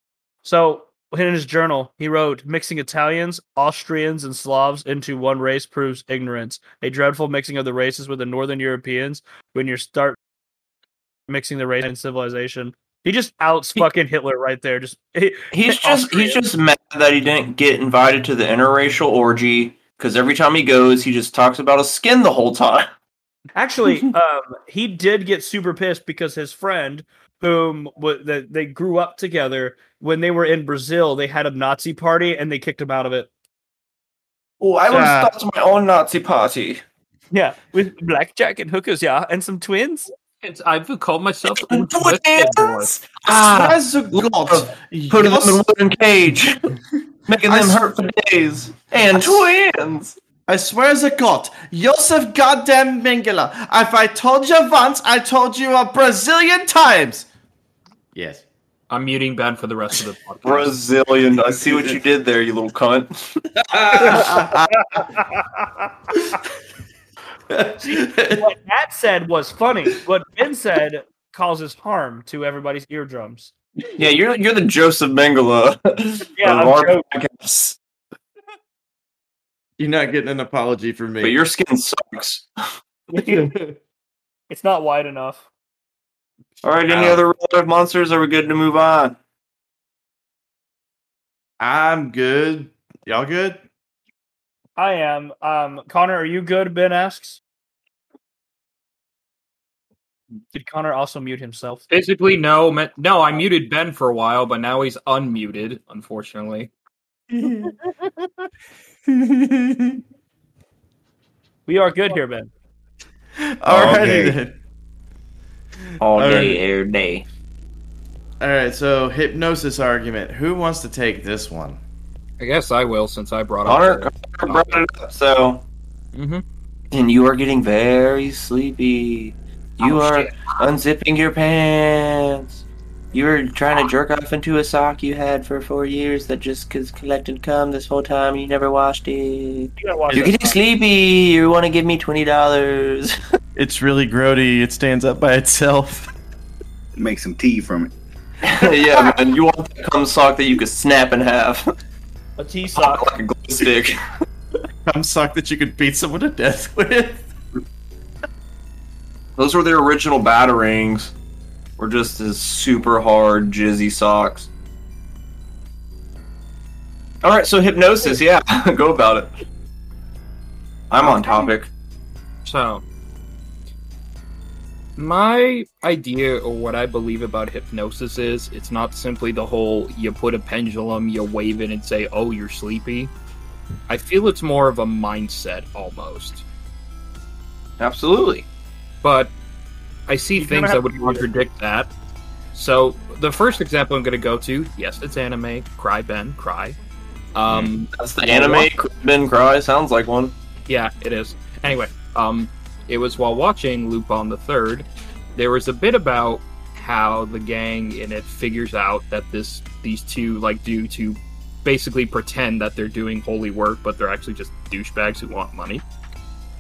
So, in his journal, he wrote, Mixing Italians, Austrians, and Slavs into one race proves ignorance. A dreadful mixing of the races with the Northern Europeans when you start mixing the race and civilization. He just outs fucking Hitler right there. Just he- He's just he's just mad that he didn't get invited to the interracial orgy because every time he goes, he just talks about his skin the whole time. Actually, um, he did get super pissed because his friend, whom that they grew up together, when they were in Brazil, they had a Nazi party and they kicked him out of it. Oh, I would Ah. start my own Nazi party. Yeah, with blackjack and hookers, yeah, and some twins. It's, I've called myself Twins! Swears Ah, to God. put them in a wooden cage, making them s- hurt for days. And I s- twins. I swear to God, Joseph goddamn Mengele. If I told you once, I told you a Brazilian times. Yes. I'm muting Ben for the rest of the podcast. Brazilian. I see what you did there, you little cunt. what Matt said was funny. What Ben said causes harm to everybody's eardrums. Yeah, you're you're the Joseph Mengele. Yeah, of I'm our joking. You're not getting an apology from me. But your skin sucks. It's not wide enough. All right, any Ow. other real life monsters? Are we good to move on? I'm good. Y'all good? I am. Um, Connor, are you good? Ben asks. Did Connor also mute himself? Basically, no, me- no. I muted Ben for a while, but now he's unmuted. Unfortunately, We are good here, Ben. Alrighty Okay. Then. All All day, right. every day. All right, so hypnosis argument. Who wants to take this one? I guess I will since I brought Connor, up. Connor brought it up, so hmm and you are getting very sleepy. You Oh, are shit. unzipping your pants. You were trying to jerk off into a sock you had for four years that just cause collected cum this whole time and you never washed it. You gotta watch You're that. getting sleepy. You want to give me twenty dollars? It's really grody. It stands up by itself. Make some tea from it. yeah, man. You want that cum sock that you could snap in half, A tea sock. like a glue stick. Come sock that you could beat someone to death with. Those were the original batarangs. Were just as super hard jizzy socks. All right, so hypnosis, yeah, go about it. I'm on topic. So, my idea or what I believe about hypnosis is it's not simply the whole you put a pendulum, you wave it, and say, oh, you're sleepy. I feel it's more of a mindset almost. Absolutely. But I see You things kinda that would to it. contradict that. So, the first example I'm going to go to yes, it's anime. Cry, Ben, cry. Um, That's the anime. what? Ben Cry sounds like one. Yeah, it is. Anyway, um, it was while watching Lupin the Third. There was a bit about how the gang in it figures out that this these two like do to basically pretend that they're doing holy work, but they're actually just douchebags who want money.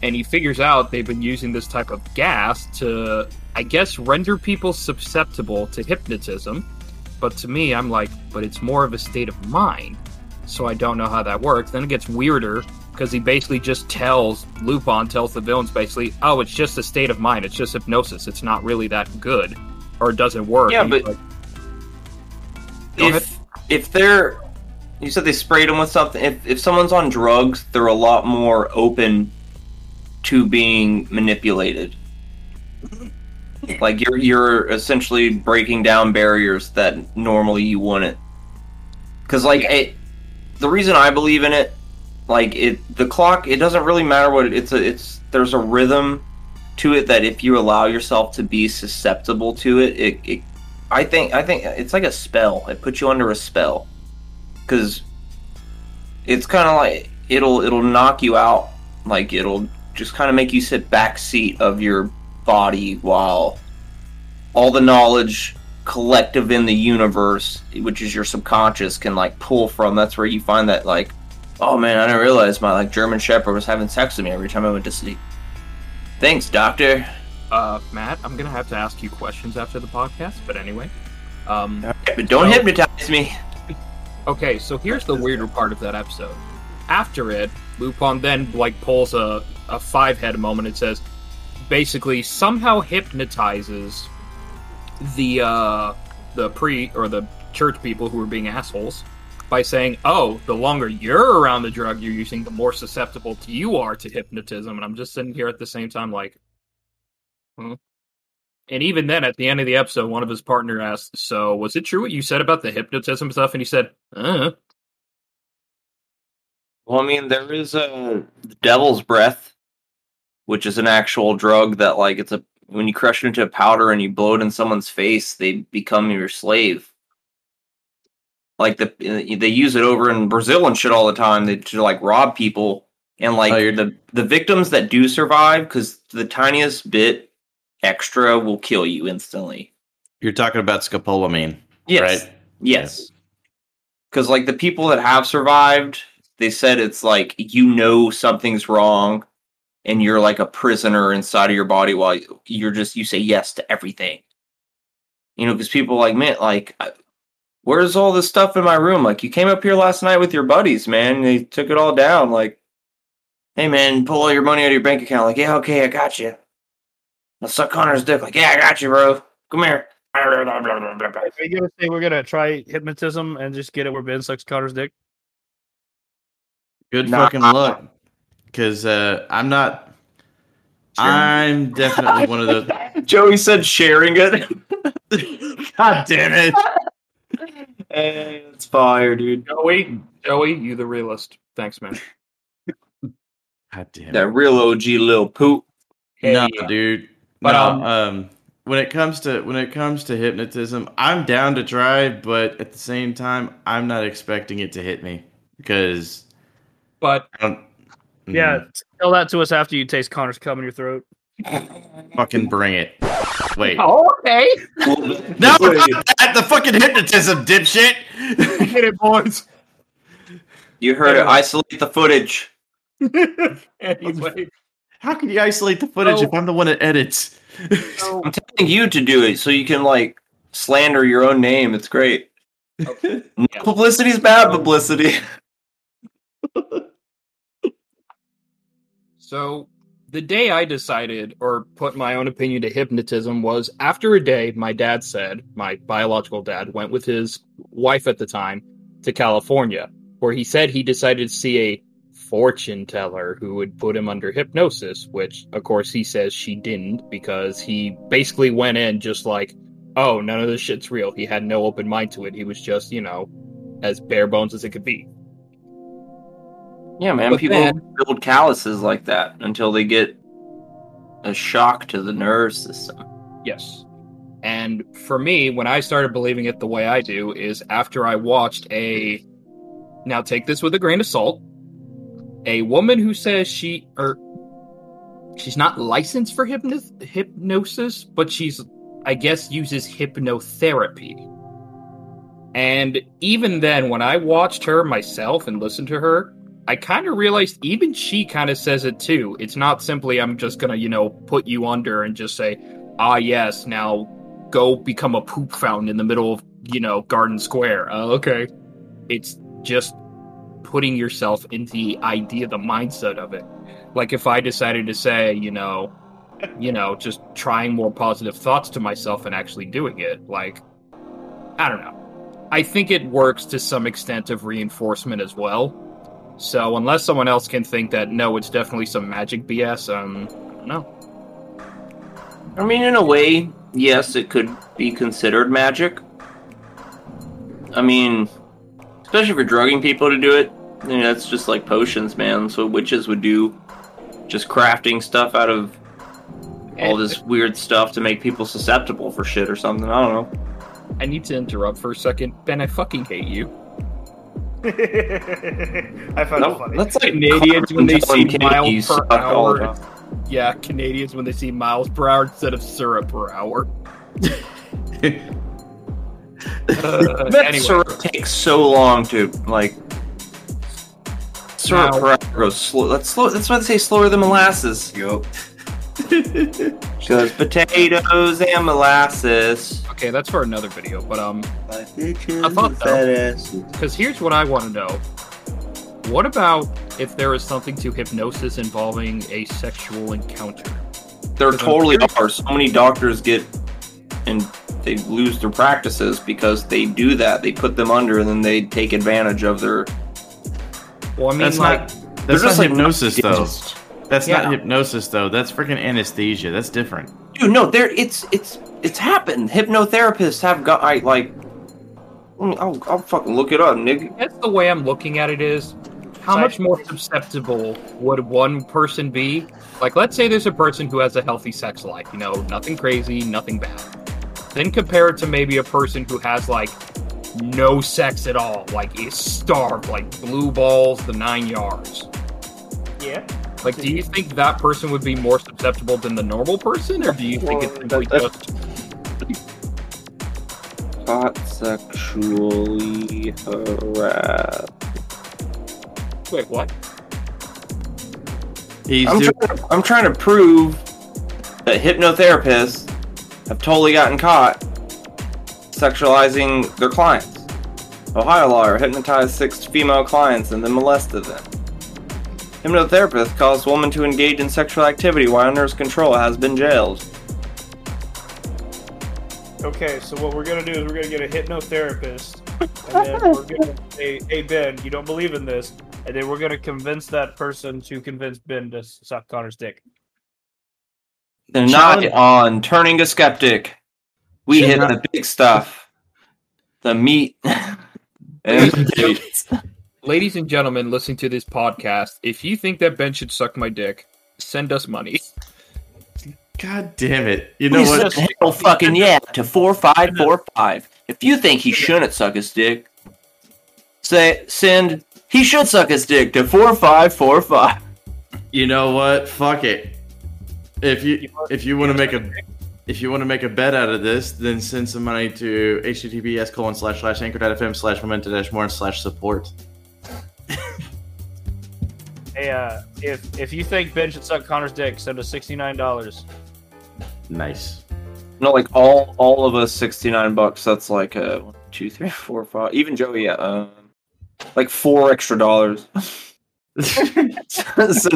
And he figures out they've been using this type of gas to, I guess, render people susceptible to hypnotism. But to me, I'm like, but it's more of a state of mind. So I don't know how that works. Then it gets weirder because he basically just tells Lupin tells the villains basically, oh, it's just a state of mind. It's just hypnosis. It's not really that good, or it doesn't work. Yeah, but- like, if if they're you said they sprayed them with something if if someone's on drugs they're a lot more open to being manipulated like you're you're essentially breaking down barriers that normally you wouldn't because like it, the reason i believe in it like it the clock it doesn't really matter what it, it's a it's there's a rhythm to it that if you allow yourself to be susceptible to it it, it I think I think it's like a spell. It puts you under a spell because it's kind of like it'll it'll knock you out. Like it'll just kind of make you sit back seat of your body while all the knowledge collective in the universe, which is your subconscious, can like pull from. That's where you find that like, oh man, I didn't realize my like German Shepherd was having sex with me every time I went to sleep. Thanks, Doctor. uh, Matt, I'm gonna have to ask you questions after the podcast. But anyway, um, But don't So- hypnotize me. Okay, so here's the weirder part of that episode. After it, Lupin then like pulls a, a five head moment and says basically somehow hypnotizes the uh the pre or the church people who are being assholes by saying, Oh, the longer you're around the drug you're using, the more susceptible you are to hypnotism. And I'm just sitting here at the same time like hmm. And even then, at the end of the episode, one of his partner asked, "So, was it true what you said about the hypnotism stuff?" And he said, "Uh." Well, I mean, there is a devil's breath, which is an actual drug that, like, it's a when you crush it into a powder and you blow it in someone's face, they become your slave. Like the eh, they use it over in Brazil and shit all the time. They to like rob people And like Oh, the the victims that do survive, because the tiniest bit extra will kill you instantly. You're talking about scopolamine, Yes. right? Yes. Because like the people that have survived, they said it's like you know something's wrong, and you're like a prisoner inside of your body while you're just you say yes to everything. You know, because people like man, like, where's all this stuff in my room? Like, you came up here last night with your buddies, man. They took it all down. Like, hey man, pull all your money out of your bank account. Like, yeah, okay, I got you. I'll suck Connor's dick. Like, yeah, I got you, bro. Come here. Are you gonna say we're gonna try hypnotism and just get it where Ben sucks Connor's dick? Good Nah. fucking luck. Because uh, I'm not. I'm definitely one of those. Joey said sharing it. God damn it! Hey, it's fire, dude. Joey, Joey, you the realist. Thanks, man. God damn That it! real OG little poop. No, Hey, dude. But, no, um, um, when it comes to when it comes to hypnotism, I'm down to try, but at the same time, I'm not expecting it to hit me because But I don't. Yeah, Mm, tell that to us after you taste Connor's cum in your throat. fucking bring it. Wait, oh, okay, no, not that, the fucking hypnotism, dipshit. get it, boys. You heard it. Isolate the footage. anyway, How can you isolate the footage Oh. if I'm the one that edits? so I'm telling you to do it so you can like slander your own name. It's great. Okay. No Yeah. Publicity's bad publicity. So the day I decided or put my own opinion to hypnotism was after a day my dad said, my biological dad went with his wife at the time to California, where he said he decided to see a fortune teller who would put him under hypnosis, which of course he says she didn't because he basically went in just like, oh, none of this shit's real. He had no open mind to it. He was just, you know, as bare bones as it could be. Yeah, man. But people then- build calluses like that until they get a shock to the nerve system. Yes. And for me, when I started believing it the way I do, is after I watched a. Now take this with a grain of salt. A woman who says she. or She's not licensed for hypno- hypnosis, but she's, I guess, uses hypnotherapy. And even then, when I watched her myself and listened to her, I kind of realized even she kind of says it too. It's not simply, I'm just gonna, you know, put you under and just say, ah, yes, now go become a poop fountain in the middle of, you know, Garden Square. Uh, okay. It's just putting yourself into the idea, the mindset of it. Like if I decided to say, you know, you know, just trying more positive thoughts to myself and actually doing it, like, I don't know. I think it works to some extent of reinforcement as well. So unless someone else can think that no, it's definitely some magic BS, um, I don't know. I mean, in a way, yes, it could be considered magic. I mean, especially if you're drugging people to do it. I mean, that's just like potions, man. So witches would do. Just crafting stuff out of all this weird stuff to make people susceptible for shit or something. I don't know. I need to interrupt for a second. Ben, I fucking hate you. I found it funny. that's like Canadians when they see miles per suck all the hour. time. Yeah, Canadians when they see miles per hour instead of syrup per hour. Uh, That anyway, syrup takes so long to like. Syrup Now- per hour goes slow. That's slow. That's why they say slower than molasses. Yup. Because potatoes and molasses. okay, that's for another video. But um, I thought so. because here's what I want to know: What about if there is something to hypnosis involving a sexual encounter? There Because I'm totally are. So many doctors get and they lose their practices because they do that. They put them under and then they take advantage of their. Well, I mean, That's like, not. They're That's not just like hypnosis though. Dentists. That's Yeah. not hypnosis though. That's freaking anesthesia. That's different. Dude, no, there. It's it's it's happened. Hypnotherapists have got. I like. Mm, I'll, I'll fucking look it up, nigga. that's the way I'm looking at it. Is how much more susceptible would one person be? Like, let's say there's a person who has a healthy sex life. You know, nothing crazy, nothing bad. Then compare it to maybe a person who has like no sex at all, like is starved, like blue balls, the nine yards. Yeah. Like, do you think that person would be more susceptible than the normal person, or do you think it's simply just Hot sexually harassed. wait what? He's I'm doing, trying, to, I'm trying to prove that hypnotherapists have totally gotten caught sexualizing their clients. Ohio lawyer hypnotized six female clients and then molested them. Hypnotherapist caused woman to engage in sexual activity while under his control has been jailed. Okay, so what we're gonna do is we're gonna get a hypnotherapist, and then we're gonna say, "Hey Ben, you don't believe in this," and then we're gonna convince that person to convince Ben to suck Connor's dick. The night Challenge- on turning a skeptic. We hit the big stuff. The meat. and potatoes. Ladies and gentlemen, listening to this podcast, if you think that Ben should suck my dick, send us money. God damn it! You know Please what? just hell fucking yeah to four five four five. If you think he shouldn't suck his dick, say send he should suck his dick to four five four five. You know what? Fuck it. If you if you want to make a if you want to make a bet out of this, then send some money to https colon slash slash anchor.fm slash memento dash more slash support. Hey, uh, if if you think Ben should suck Connor's dick, send us sixty nine dollars. Nice. No, like all all of us sixty nine bucks. That's like uh one, two, three, four, five. Even Joey, yeah, um, like four extra dollars. Send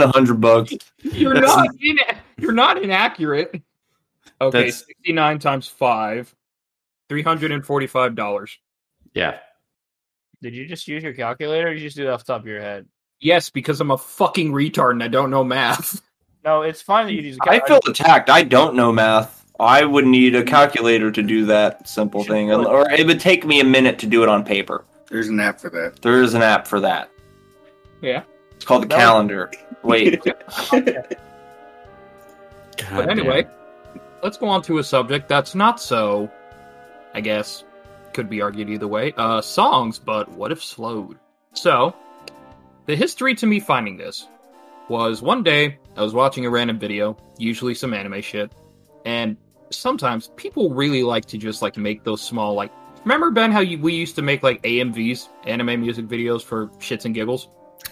a hundred bucks. You're That's- not in, you're not inaccurate. Okay, That's- 69 times 5, $345. Yeah. Did you just use your calculator? or Did you just do it off the top of your head? Yes, because I'm a fucking retard and I don't know math. No, it's fine that you use. a I cal- I feel attacked. I don't know math. I would need a calculator to do that simple thing, or it would take me a minute to do it on paper. There's an app for that. There is an app for that. Yeah. It's called the That was- calendar. Wait, But anyway, damn. let's go on to a subject that's not so, I guess, could be argued either way. Uh, songs, but what if slowed? So, the history to me finding this was one day I was watching a random video, usually some anime shit, and sometimes people really like to just like make those small like. Remember Ben how you, we used to make like AMVs, anime music videos for shits and giggles?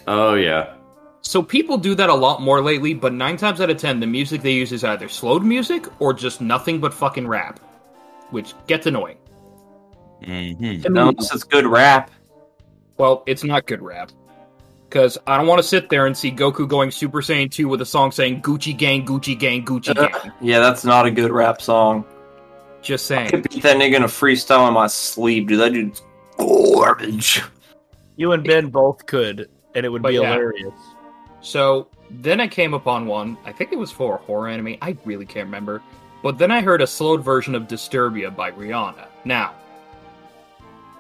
Oh yeah. So people do that a lot more lately, but nine times out of ten, the music they use is either slowed music or just nothing but fucking rap, which gets annoying. Mm-hmm. unless it's good rap. Well, it's not good rap. Because I don't want to sit there and see Goku going Super Saiyan 2 with a song saying Gucci Gang, Gucci Gang, Gucci Gang. Yeah, that's not a good rap song. Just I saying. could beat that nigga in a freestyle in my sleep, dude. That dude's garbage. You and Ben both could, and it would But be yeah. hilarious. So then I came upon one. I think it was for a horror anime. I really can't remember. But then I heard a slowed version of Disturbia by Rihanna. Now,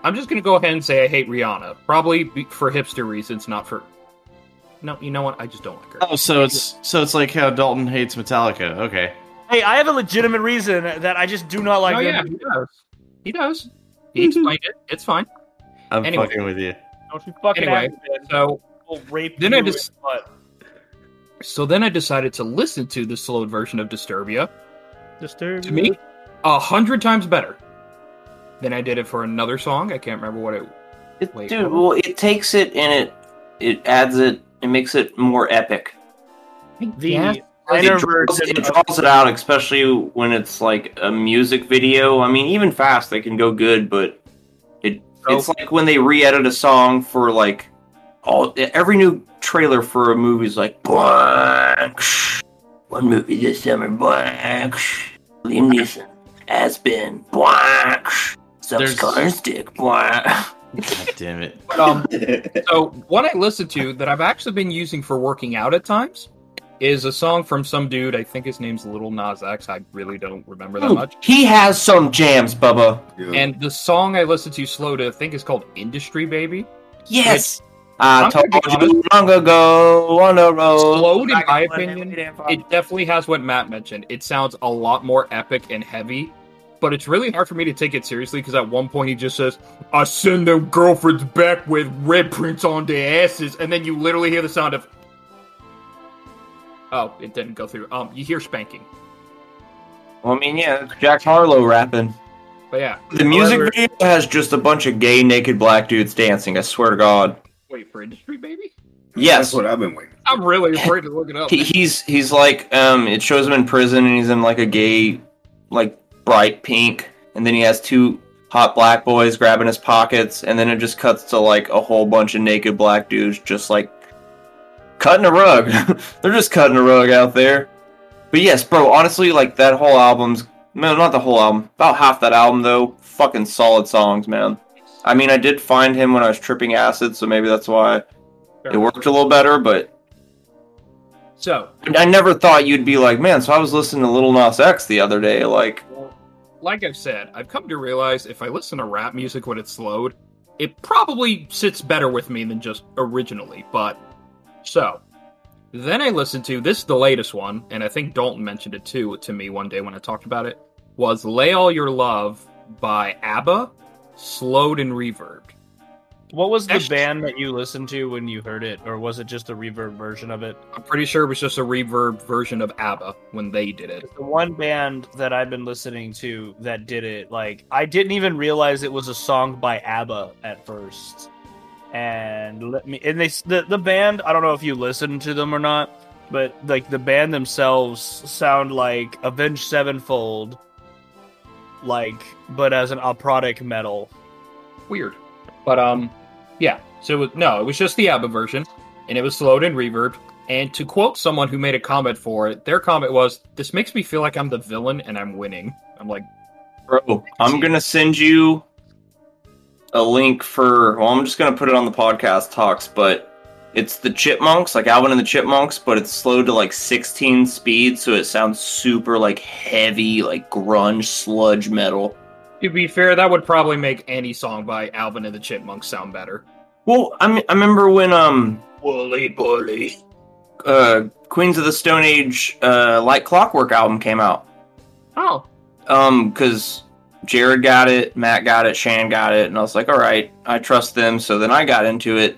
I'm just gonna go ahead and say I hate Rihanna. Probably for hipster reasons, not for. No, you know what? I just don't like her. Oh, so it's so it's like how Dalton hates Metallica. Okay. Hey, I have a legitimate reason that I just do not like oh yeah, he does. He does. He explained it. It's fine. I'm Anyway. fucking with you. Don't you fucking Anyway, have So We'll rape then you I just- butt. so then I decided to listen to the slowed version of Disturbia. Disturbia. To me, a hundred times better. Then I did it for another song. I can't remember what it. It- Wait, dude, what? well, it takes it and it it adds it. It makes it more epic. the Yes. It minor draws, it draws it out, especially when it's like a music video. I mean, even fast they can go good, but it So- it's like when they re-edit a song for like all every new trailer for a movie is like blank. One movie this summer, blank. Liam Neeson has been blank. Sucks There's- Connor's dick, blank. God damn it. But, um, so one I listened to that I've actually been using for working out at times is a song from some dude. I think his name's Lil Nas X. I really don't remember that much. He has some jams, Bubba. And the song I listened to slow to I think is called Industry Baby. Yes. I I'm told gonna you long ago on the road. Slowed, in my opinion, it definitely has what Matt mentioned. It sounds a lot more epic and heavy, but it's really hard for me to take it seriously because at one point he just says, "I send them girlfriends back with red prints on their asses," and then you literally hear the sound of Oh, it didn't go through. Um, you hear spanking, Well, I mean, yeah, it's Jack Harlow rapping. but yeah. The music However- video has just a bunch of gay naked black dudes dancing. I swear to God. Wait for industry, baby. Yes, That's what I've been waiting. I'm really afraid to look it up. he, he's he's like um. It shows him in prison, and he's in like a gay, like bright pink, and then he has two hot black boys grabbing his pockets, and then it just cuts to like a whole bunch of naked black dudes just like cutting a rug. They're just cutting a rug out there. But yes, bro. Honestly, like that whole album's no, not the whole album. About half that album though. Fucking solid songs, man. I mean, I did find him when I was tripping acid, so maybe that's why it worked a little better. But So, I never thought you'd be like, man. So I was listening to Lil Nas X the other day. Like, like I've said, I've come to realize if I listen to rap music when it's slowed, it probably sits better with me than just originally. But so then I listened to this, the latest one, and I think Dalton mentioned it too to me one day when I talked about it. Was "Lay All Your Love" by ABBA, slowed and reverbed. What was the That's- band that you listened to when you heard it, or was it just a reverb version of it? I'm pretty sure it was just a reverb version of ABBA when they did it. The one band that I've been listening to that did it, like I didn't even realize it was a song by ABBA at first. And let me and they the the band, I don't know if you listened to them or not, but like the band themselves sound like Avenged Sevenfold, like but as an operatic metal. Weird, but um, yeah. So it was, no, it was just the ABBA version, and it was slowed and reverbed. And to quote someone who made a comment for it, their comment was, "This makes me feel like I'm the villain and I'm winning." I'm like, bro, I'm gonna send you a link for. Well, I'm just gonna put it on the podcast talks, but it's the Chipmunks, like Alvin and the Chipmunks, but it's slowed to like 16 speed, so it sounds super like heavy, like grunge sludge metal. To be fair, that would probably make any song by Alvin and the Chipmunks sound better. Well, I mean, I remember when um Wooly bully. uh Queens of the Stone Age uh Like Clockwork album came out. Oh, Um, because Jared got it, Matt got it, Shan got it, and I was like, all right, I trust them. So then I got into it,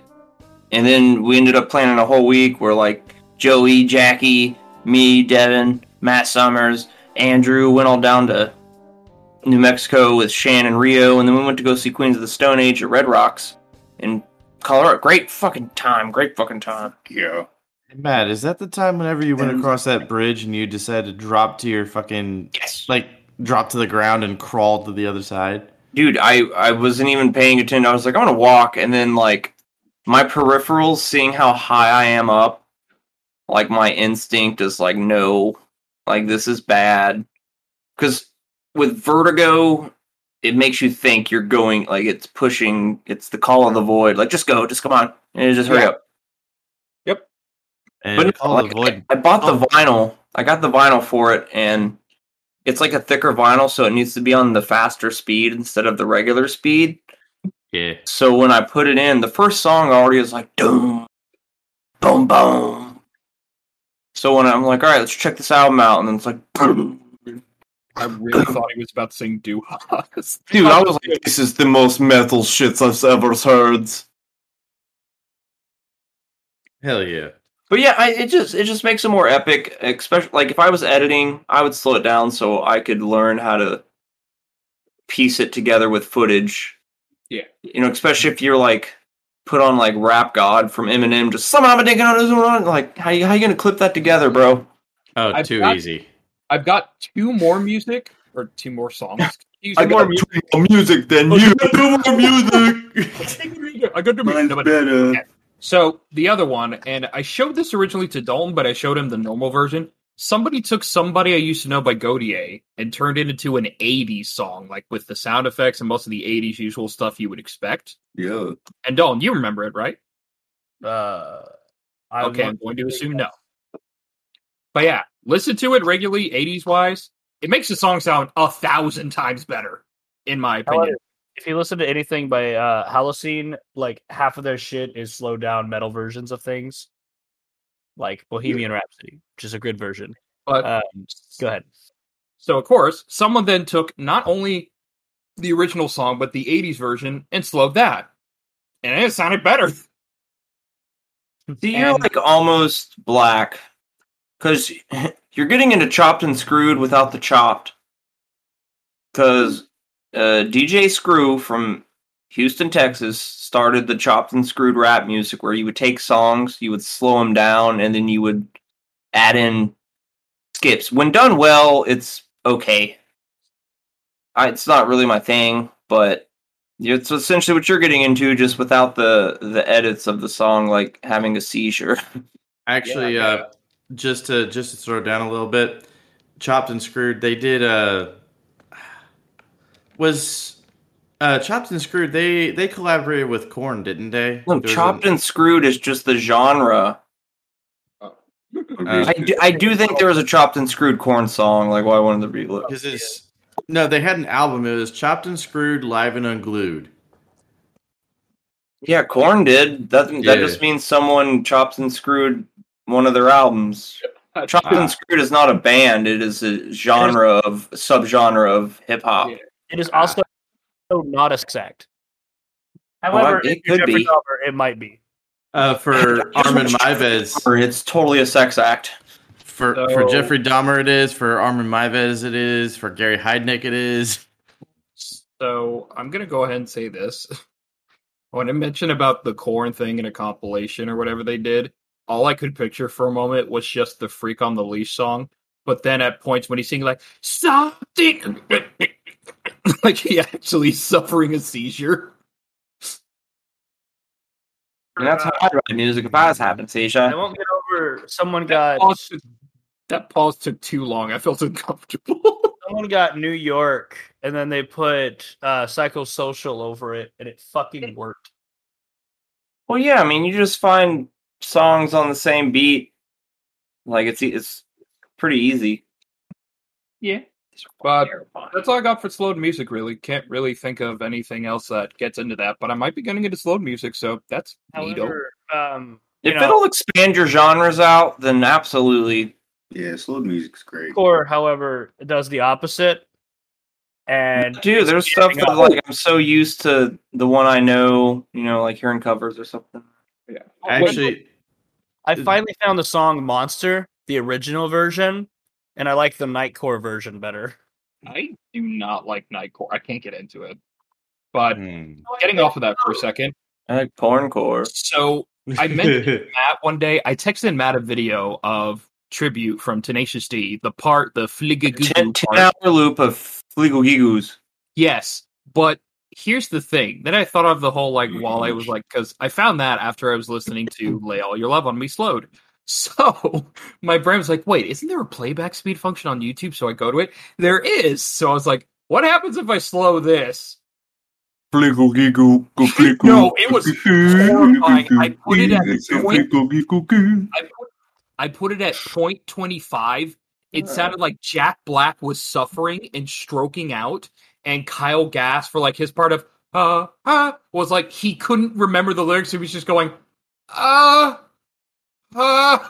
and then we ended up planning a whole week where like Joey, Jackie, me, Devin, Matt Summers, Andrew went all down to New Mexico with Shan and Rio, and then we went to go see Queens of the Stone Age at Red Rocks in Colorado. Great fucking time, great fucking time. Yeah. Matt, is that the time whenever you went across that bridge and you decided to drop to your fucking Yes, like drop to the ground and crawl to the other side? dude i i wasn't even paying attention i was like i'm gonna walk and then like my peripherals seeing how high i am up like my instinct is like no like this is bad because with vertigo it makes you think you're going like it's pushing it's the call of the void like just go just come on and just hurry Yeah. up Yep. And but no, call like, the void. I, I bought the oh. vinyl i got the vinyl for it and it's like a thicker vinyl so it needs to be on the faster speed instead of the regular speed Yeah. So when I put it in, the first song already is like boom, boom, boom. So when I'm like, all right, let's check this album out, and then it's like, boom. I really thought he was about to sing "Du Hast." dude, I was like, this is the most metal shit I've ever heard. Hell yeah. But yeah, I, it just it just makes it more epic. Especially like if I was editing, I would slow it down so I could learn how to piece it together with footage. Yeah. you know, especially if you're like put on like Rap God from Eminem, just somehow I'm taking on this one. Like, how you how you gonna clip that together, bro? Oh, I've too got- easy. I've got two more music or two more songs. Excuse I me. got more music than you. I got more music. I got the Mine's no, but- better. Okay. So the other one, and I showed this originally to Dalton, but I showed him the normal version. Somebody took somebody I used to know by Gotye and turned it into an '80s song, like with the sound effects and most of the '80s usual stuff you would expect. Yeah. And Dalton, you remember it, right? Uh, I okay, I'm going to assume no. But yeah, listen to it regularly, '80s wise. It makes the song sound a thousand times better, in my opinion. if you listen to anything by uh Halocene, like half of their shit is slowed down metal versions of things. Like Bohemian Rhapsody, which is a good version. But Um, go ahead. So, of course, someone then took not only the original song, but the 80s version and slowed that. And it sounded better. See, you're And- like almost black. Because you're getting into chopped and screwed without the chopped. Because uh, DJ Screw from Houston, Texas, started the chopped and screwed rap music, where you would take songs, you would slow them down, and then you would add in skips. When done well, it's okay. I, it's not really my thing, but it's essentially what you're getting into, just without the the edits of the song, like having a seizure. Actually, Yeah, uh, just to just to throw it down a little bit, chopped and screwed. They did uh was uh chopped and screwed. They they collaborated with Korn, didn't they? No, There chopped a- and screwed is just the genre. uh, I do, I do think there was a chopped and screwed Korn song, like why one of the reload. Because it's no, they had an album. It was chopped and screwed, live and unglued. Yeah, Korn did. That that Yeah. just means someone chopped and screwed one of their albums. Chopped Ah. and screwed is not a band; it is a genre of subgenre of hip hop. Yeah. It is also not a sex act. Oh, However, it could be. Dahmer, it might be. Uh, for Armin Meiwes, Or it's totally a sex act. for So- for Jeffrey Dahmer, it is. For Armin Meiwes, it is. For Gary Heidnik, it is. So I'm gonna go ahead and say this. When I mentioned about the corn thing in a compilation or whatever they did, all I could picture for a moment was just the "Freak on the Leash" song. But then at points when he's singing like something, like he actually suffering a seizure. And that's how I write music if I was having seizure. I won't get over. Someone That got pause, took, that pause took too long. I felt uncomfortable. someone got New York, and then they put uh, psychosocial over it, and it fucking worked. Well, yeah, I mean, you just find songs on the same beat. Like it's e- it's pretty easy. yeah, but that's all I got for slowed music. Really, can't really think of anything else that gets into that. But I might be getting into slowed music, so that's neato. However, um, If know, it'll expand your genres out, then absolutely. Yeah, slow music's great. Or, however, it does the opposite. And Dude, there's stuff that like I'm so used to the one I know, you know, like hearing covers or something. Actually, I finally found the song "Monster," the original version, and I like the Nightcore version better. I do not like Nightcore. I can't get into it. But hmm. getting off of that for a second. I like porncore. So I mentioned Matt one day. I texted Matt a video of tribute from Tenacious D, the part, the Ten, fligagoo ten part. hour loop of Fleagle Yes, but here's the thing. Then I thought of the whole like while I was like, because I found that after I was listening to "Lay All Your Love on Me" slowed. So my brain was like, wait, isn't there a playback speed function on YouTube? So I go to it. There is. So I was like, what happens if I slow this? Fleagle Gigoo. Go Fleagle. No, it was horrifying. I put it at point. I put, I put it at point twenty five. It sounded like Jack Black was suffering and stroking out, and Kyle Gass for like his part of uh uh was like he couldn't remember the lyrics. He was just going uh uh.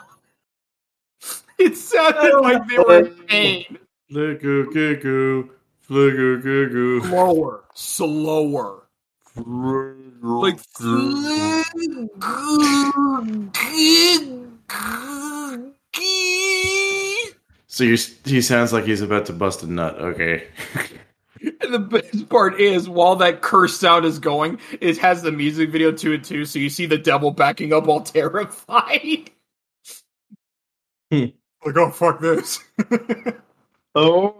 It sounded like they were in pain. Flicker, giggle, flicker, giggle. Slower, slower, like. So you, he sounds like he's about to bust a nut. Okay. And the best part is, while that curse sound is going, it has the music video to it too. So you see the devil backing up, all terrified. Hmm. like, oh fuck this! Oh.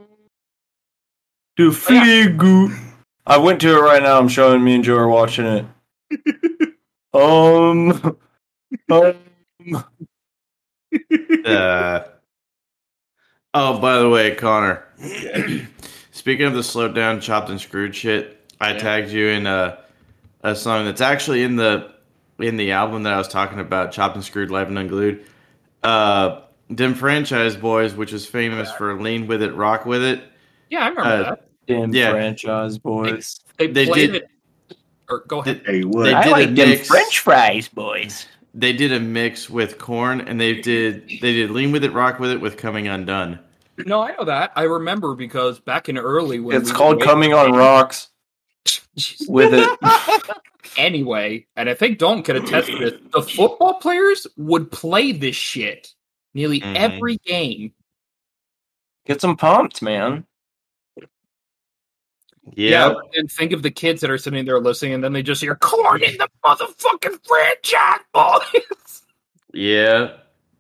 Dude, Fleagle. I went to it right now. I'm showing me and Joe are watching it. um. um Uh, oh, by the way, Connor. Speaking of the slowed down, chopped and screwed shit, I tagged you in a a song that's actually in the in the album that I was talking about, chopped and screwed, live and unglued. Uh, them franchise boys, which is famous for lean with it, rock with it. Yeah, I remember Uh, that. Damn Yeah. franchise boys. They, they played did- it. Or go ahead. Hey, what? They I did like a them mix. French fries, boys. They did a mix with Korn, and they did they did lean with it, rock with it, with coming undone. No, I know that. I remember because back in early when It's we called Coming on Rocks with it. anyway, and I think Dalton could attest to this. The football players would play this shit. Nearly Mhm. every game. Get some pumped, man. Yeah. And think of the kids that are sitting there listening, and then they just hear Korn in the motherfucking franchise, boys. Yeah.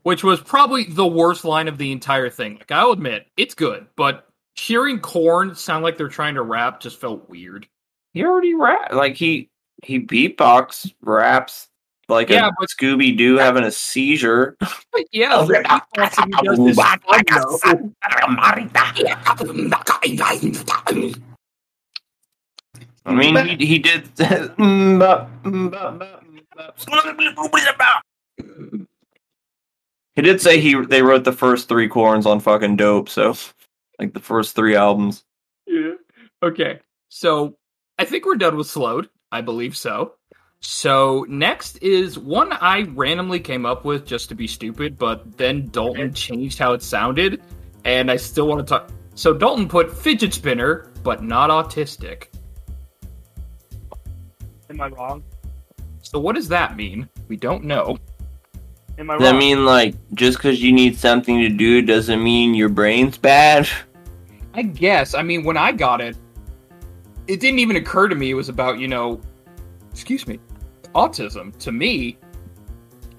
Which was probably the worst line of the entire thing. Like I'll admit, it's good, but hearing Korn sound like they're trying to rap just felt weird. He already rap like he he beatbox raps like Yeah, a but- Scooby Doo having a seizure. But yeah, oh, the beatboxing he does oh, is fun, though. I mean, he he did. he did say he they wrote the first three Korns on fucking dope. So, like the first three albums. Yeah. Okay. So I think we're done with slowed. I believe so. So next is one I randomly came up with just to be stupid, but then Dalton changed how it sounded, and I still want to talk. So Dalton put fidget spinner, but not autistic. Am I wrong? So what does that mean? We don't know. Am I Does that mean like just because you need something to do doesn't mean your brain's bad? I guess. I mean, when I got it, it didn't even occur to me it was about you know, excuse me, autism. To me,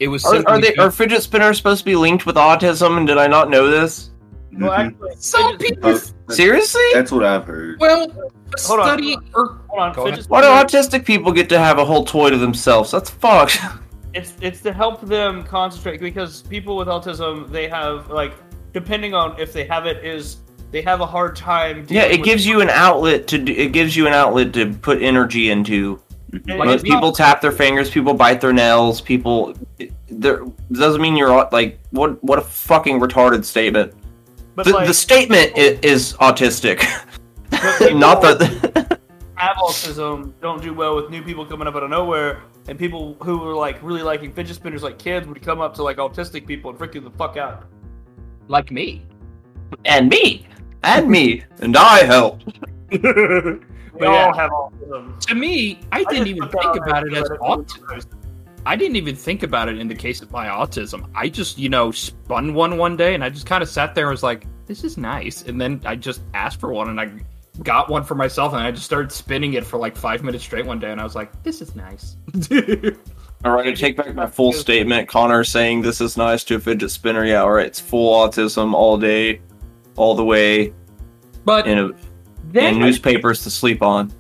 it was Are, are they are fidget spinners supposed to be linked with autism? And did I not know this? well, Mhm. actually, some people. Uh, Seriously? That's what I've heard. Well, a Hold on. study or hold on. Why do autistic people get to have a whole toy to themselves? That's fucked. it's it's to help them concentrate because people with autism they have like depending on if they have it is they have a hard time. Yeah, it gives you an outlet to do, it gives you an outlet to put energy into. it's not- people tap their fingers, people bite their nails, people. There doesn't mean you're like what? What a fucking retarded statement. but The, like, the statement is, is autistic, not that have autism don't do well with new people coming up out of nowhere, and people who were like really liking fidget spinners like kids would come up to like autistic people and freak you the fuck out. like me. and me, and me, and I helped. we But all yeah. have autism. To me, I I didn't even think about it as autism. I didn't even think about it in the case of my autism. I just, you know, spun one one day and I just kind of sat there and was like, this is nice. And then I just asked for one and I got one for myself and I just started spinning it for like five minutes straight one day and I was like, this is nice. All right, I take back my full statement. Connor saying this is nice to a fidget spinner. Yeah, all right, it's full autism all day, all the way, but in, a, then in newspapers to sleep on.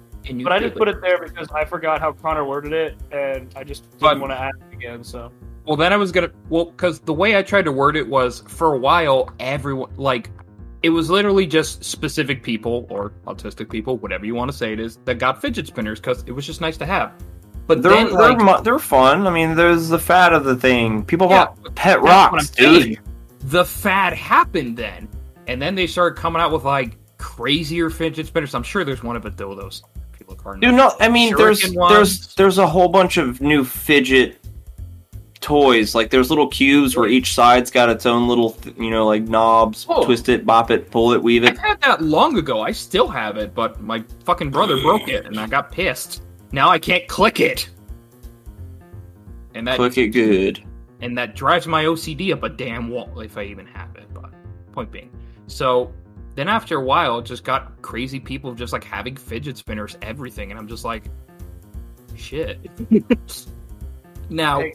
But I just put it there because I forgot how Connor worded it, and I just didn't But- want to ask it again. So Well, then I was gonna. Well, because the way I tried to word it was for a while, everyone like it was literally just specific people or autistic people, whatever you want to say it is, that got fidget spinners because it was just nice to have. But They're then, they're, like, mu- they're fun. I mean, there's the fad of the thing. People Yeah, want pet rocks, dude. saying. the fad happened then, and then they started coming out with like crazier fidget spinners. I'm sure there's one of though. Those people are Dude, no, I mean, there's ones. there's there's a whole bunch of new fidget toys. Like there's little cubes where each side's got its own little, th- you know, like knobs. Oh. Twist it, bop it, pull it, weave I've it. had that long ago. I still have it, but my fucking brother broke it, and I got pissed. Now I can't click it, and that Click it good. and that drives my OCD up a damn wall if I even have it. But point being, so then after a while, it just got crazy people just like having fidget spinners, everything, and I'm just like, shit. now Hey.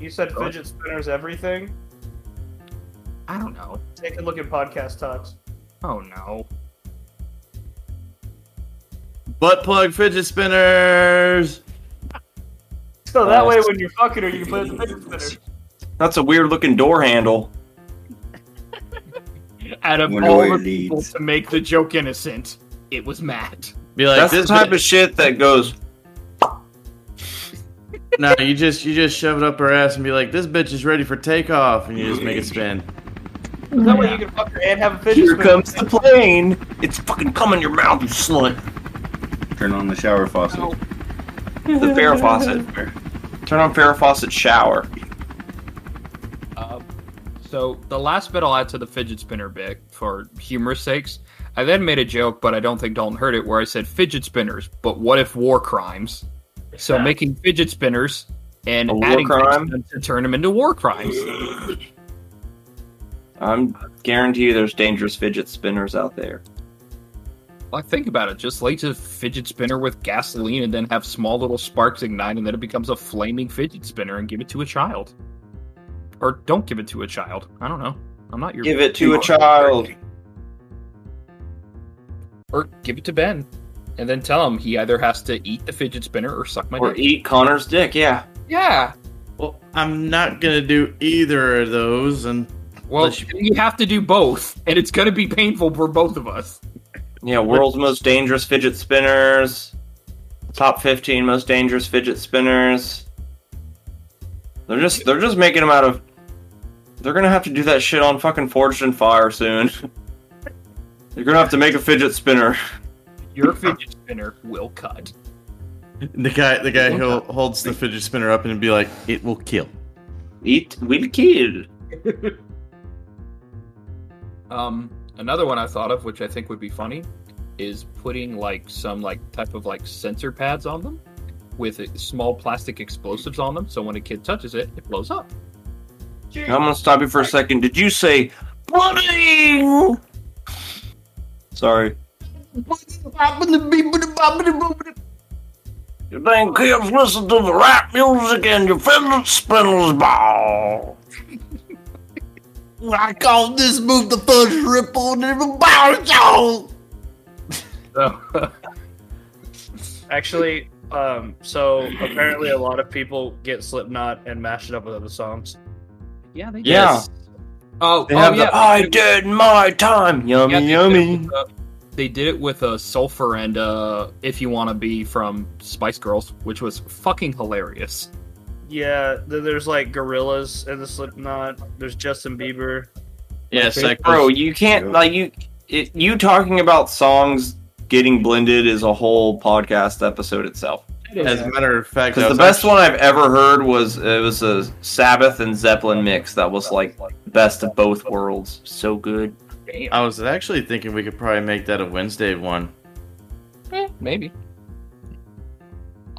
You said fidget spinners, everything. I don't know. Take a look at podcast talks. Oh no. Butt plug fidget spinners. So that way, when you're fucking her, you can put it in the fidget spinner. That's a weird looking door handle. Out of Wonder all where the it people leads. to make the joke innocent, it was Matt. Be like That's the this type bitch- of shit that goes. No, you just you just shove it up her ass and be like, "This bitch is ready for takeoff," and you just make it spin. Is That way, you can fuck your and have a fidget Here spinner. comes the plane. It's fucking coming your mouth, you slut. Turn on the shower faucet. The fair faucet. Turn on fair faucet shower. Um, so the last bit I'll add to the fidget spinner bit for humorous sakes. I then made a joke, but I don't think Dalton heard it, where I said fidget spinners, but what if war crimes? So making fidget spinners and adding crime? to turn them into war crimes. I'm guarantee you there's dangerous fidget spinners out there. Like, think about it. Just light a fidget spinner with gasoline and then have small little sparks ignite, and then it becomes a flaming fidget spinner and give it to a child. Or don't give it to a child. I don't know. I'm not your. Give it to a child. Or give it to Ben. And then tell him he either has to eat the fidget spinner or suck my Or dick. Or eat Connor's dick, yeah. Yeah. Well, I'm not gonna do either of those, and Well, Unless you have to do both, and it's going to be painful for both of us. Yeah, world's most dangerous fidget spinners. Top 15 most dangerous fidget spinners. They're just they're just making them out of They're going to have to do that shit on fucking Forged in Fire soon. You're going to have to make a fidget spinner. Your fidget spinner will cut. the guy, the guy who holds the fidget spinner up and be like, "It will kill." It will kill. Um, another one I thought of, which I think would be funny, is putting like some like type of like sensor pads on them with uh, small plastic explosives on them, so when a kid touches it, it blows up. I'm going to stop you for a second. Did you say pudding? Sorry. You think kids listen to the rap music and your fidget spinners ball? I call this move the fudge ripple and it bounce on. So, Actually, um, so apparently a lot of people get Slipknot and mash it up with other songs. yeah, they do. Yeah. Oh, They oh have yeah. the I did my time. Yummy, Yeah, they did it yummy. With, they did it with uh, sulfur and uh, if you want to be from Spice Girls, which was fucking hilarious. Yeah, there's like gorillas in the Slipknot. There's Justin Bieber. Yeah, Psychos. Bro, you can't like you. It, you talking about songs getting blended is a whole podcast episode itself. As a matter of fact, Because the best actually- one I've ever heard was it was a Sabbath and Zeppelin mix that was like best of both worlds. So good. Damn. I was actually thinking we could probably make that a Wednesday one. Eh, maybe.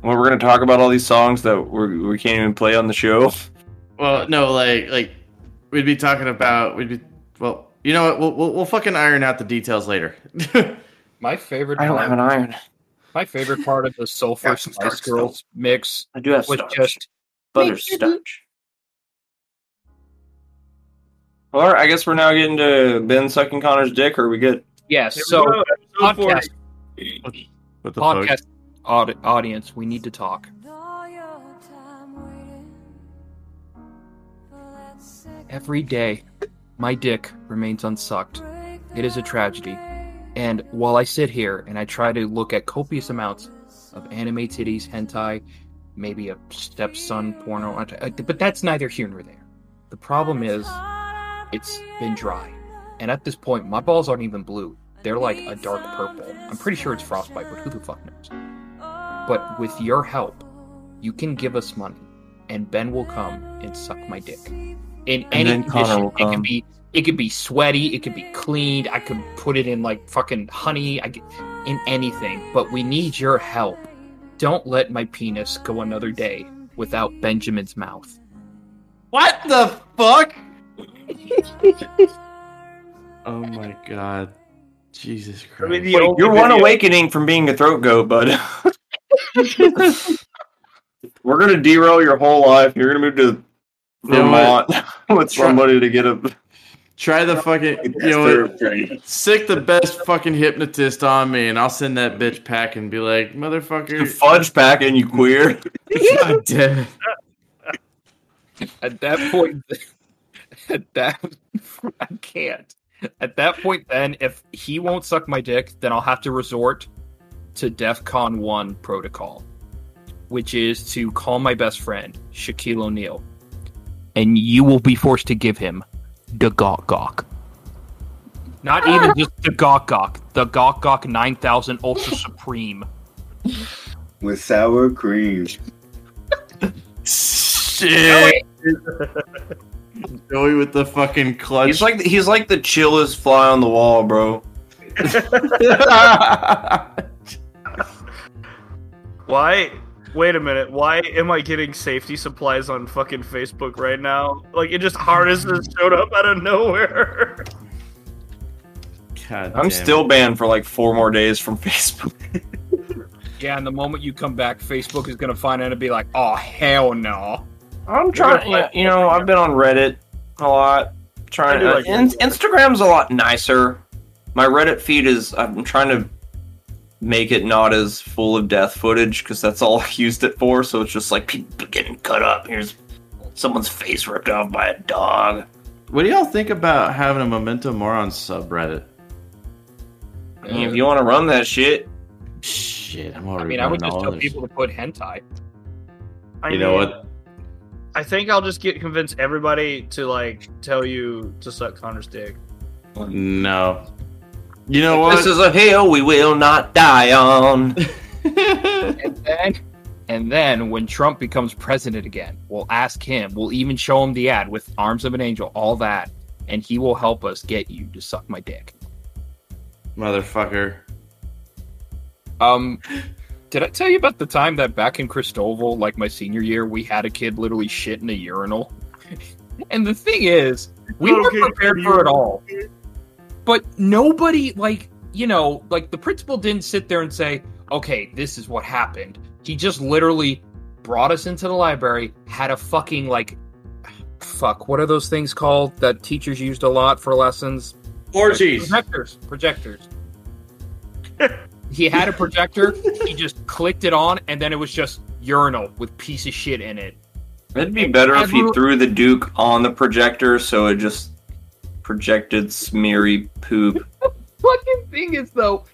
Well, we're gonna talk about all these songs that we're, we can't even play on the show. Well, no, like like we'd be talking about we'd be well, you know what? We'll we'll, we'll fucking iron out the details later. My favorite. I don't part, have an iron. My favorite part of the sulfur Spice Girls mix I do have was starch. just butterscotch. All right, I guess we're now getting to Ben sucking Connor's dick. Or are we good? yes. Here So go, podcast what the podcast audi- audience, we need to talk. Every day, my dick remains unsucked. It is a tragedy. And while I sit here and I try to look at copious amounts of anime titties, hentai, maybe a stepson porno, but that's neither here nor there. The problem is, it's been dry. And at this point, my balls aren't even blue. They're like a dark purple. I'm pretty sure it's frostbite, but who the fuck knows? But with your help, you can give us money, and Ben will come and suck my dick. In any then condition, will it come. could be it could be sweaty, it could be cleaned. I could put it in like fucking honey. I could, in anything. But we need your help. Don't let my penis go another day without Benjamin's mouth. What the fuck? Oh my god. Jesus I Christ. mean, Wait, you're one awakening from being a throat goat, bud. We're gonna derail your whole life. You're gonna move to You know what? Vermont with somebody to get a. Try the fucking you know what? Sick the best fucking hypnotist on me and I'll send that bitch pack and be like, motherfucker fudge pack and you queer. God damn it. At that point, at that I can't. At that point, then if he won't suck my dick, then I'll have to resort to DEFCON one protocol, which is to call my best friend Shaquille O'Neal, and you will be forced to give him the Gawk Gawk. Not even ah! just the Gawk Gawk, the Gawk Gawk 9000 Ultra Supreme. with sour cream. Shit. Joey with the fucking clutch. He's like he's like the chillest fly on the wall, bro. Why? Wait a minute. Why am I getting safety supplies on fucking Facebook right now? Like it just harnesses showed up out of nowhere. God I'm damn still it. banned for like four more days from Facebook. Yeah, and the moment you come back, Facebook is gonna find out and be like, "Oh hell no!" I'm trying. You, you know, I've been on Reddit a lot. Trying. I do Uh, in, Instagram's a lot nicer. My Reddit feed is. I'm trying to make it not as full of death footage because that's all I used it for. So it's just like people getting cut up. Here's someone's face ripped off by a dog. What do y'all think about having a Memento Morons subreddit? I mean, if you want to run that shit, Shit, I'm I mean, I would just tell others. people to put hentai. I You know what? I think I'll just get convince everybody to like tell you to suck Connor's dick. No. You know what? this is a hill we will not die on. And then, and then when Trump becomes president again, we'll ask him. We'll even show him the ad with arms of an angel, all that, and he will help us get you to suck my dick. Motherfucker. Um, did I tell you about the time that back in Cristobal, like my senior year, we had a kid literally shit in a urinal? and the thing is, we Okay, weren't prepared for it all. But nobody, like, you know, like the principal didn't sit there and say, okay, this is what happened. He just literally brought us into the library, had a fucking, like, fuck, what are those things called that teachers used a lot for lessons? Orgies. Projectors. Projectors. he had a projector. He just clicked it on, and then it was just urinal with piece of shit in it. It'd be better if he threw the Duke on the projector so it just projected smeary poop. The fucking thing is though,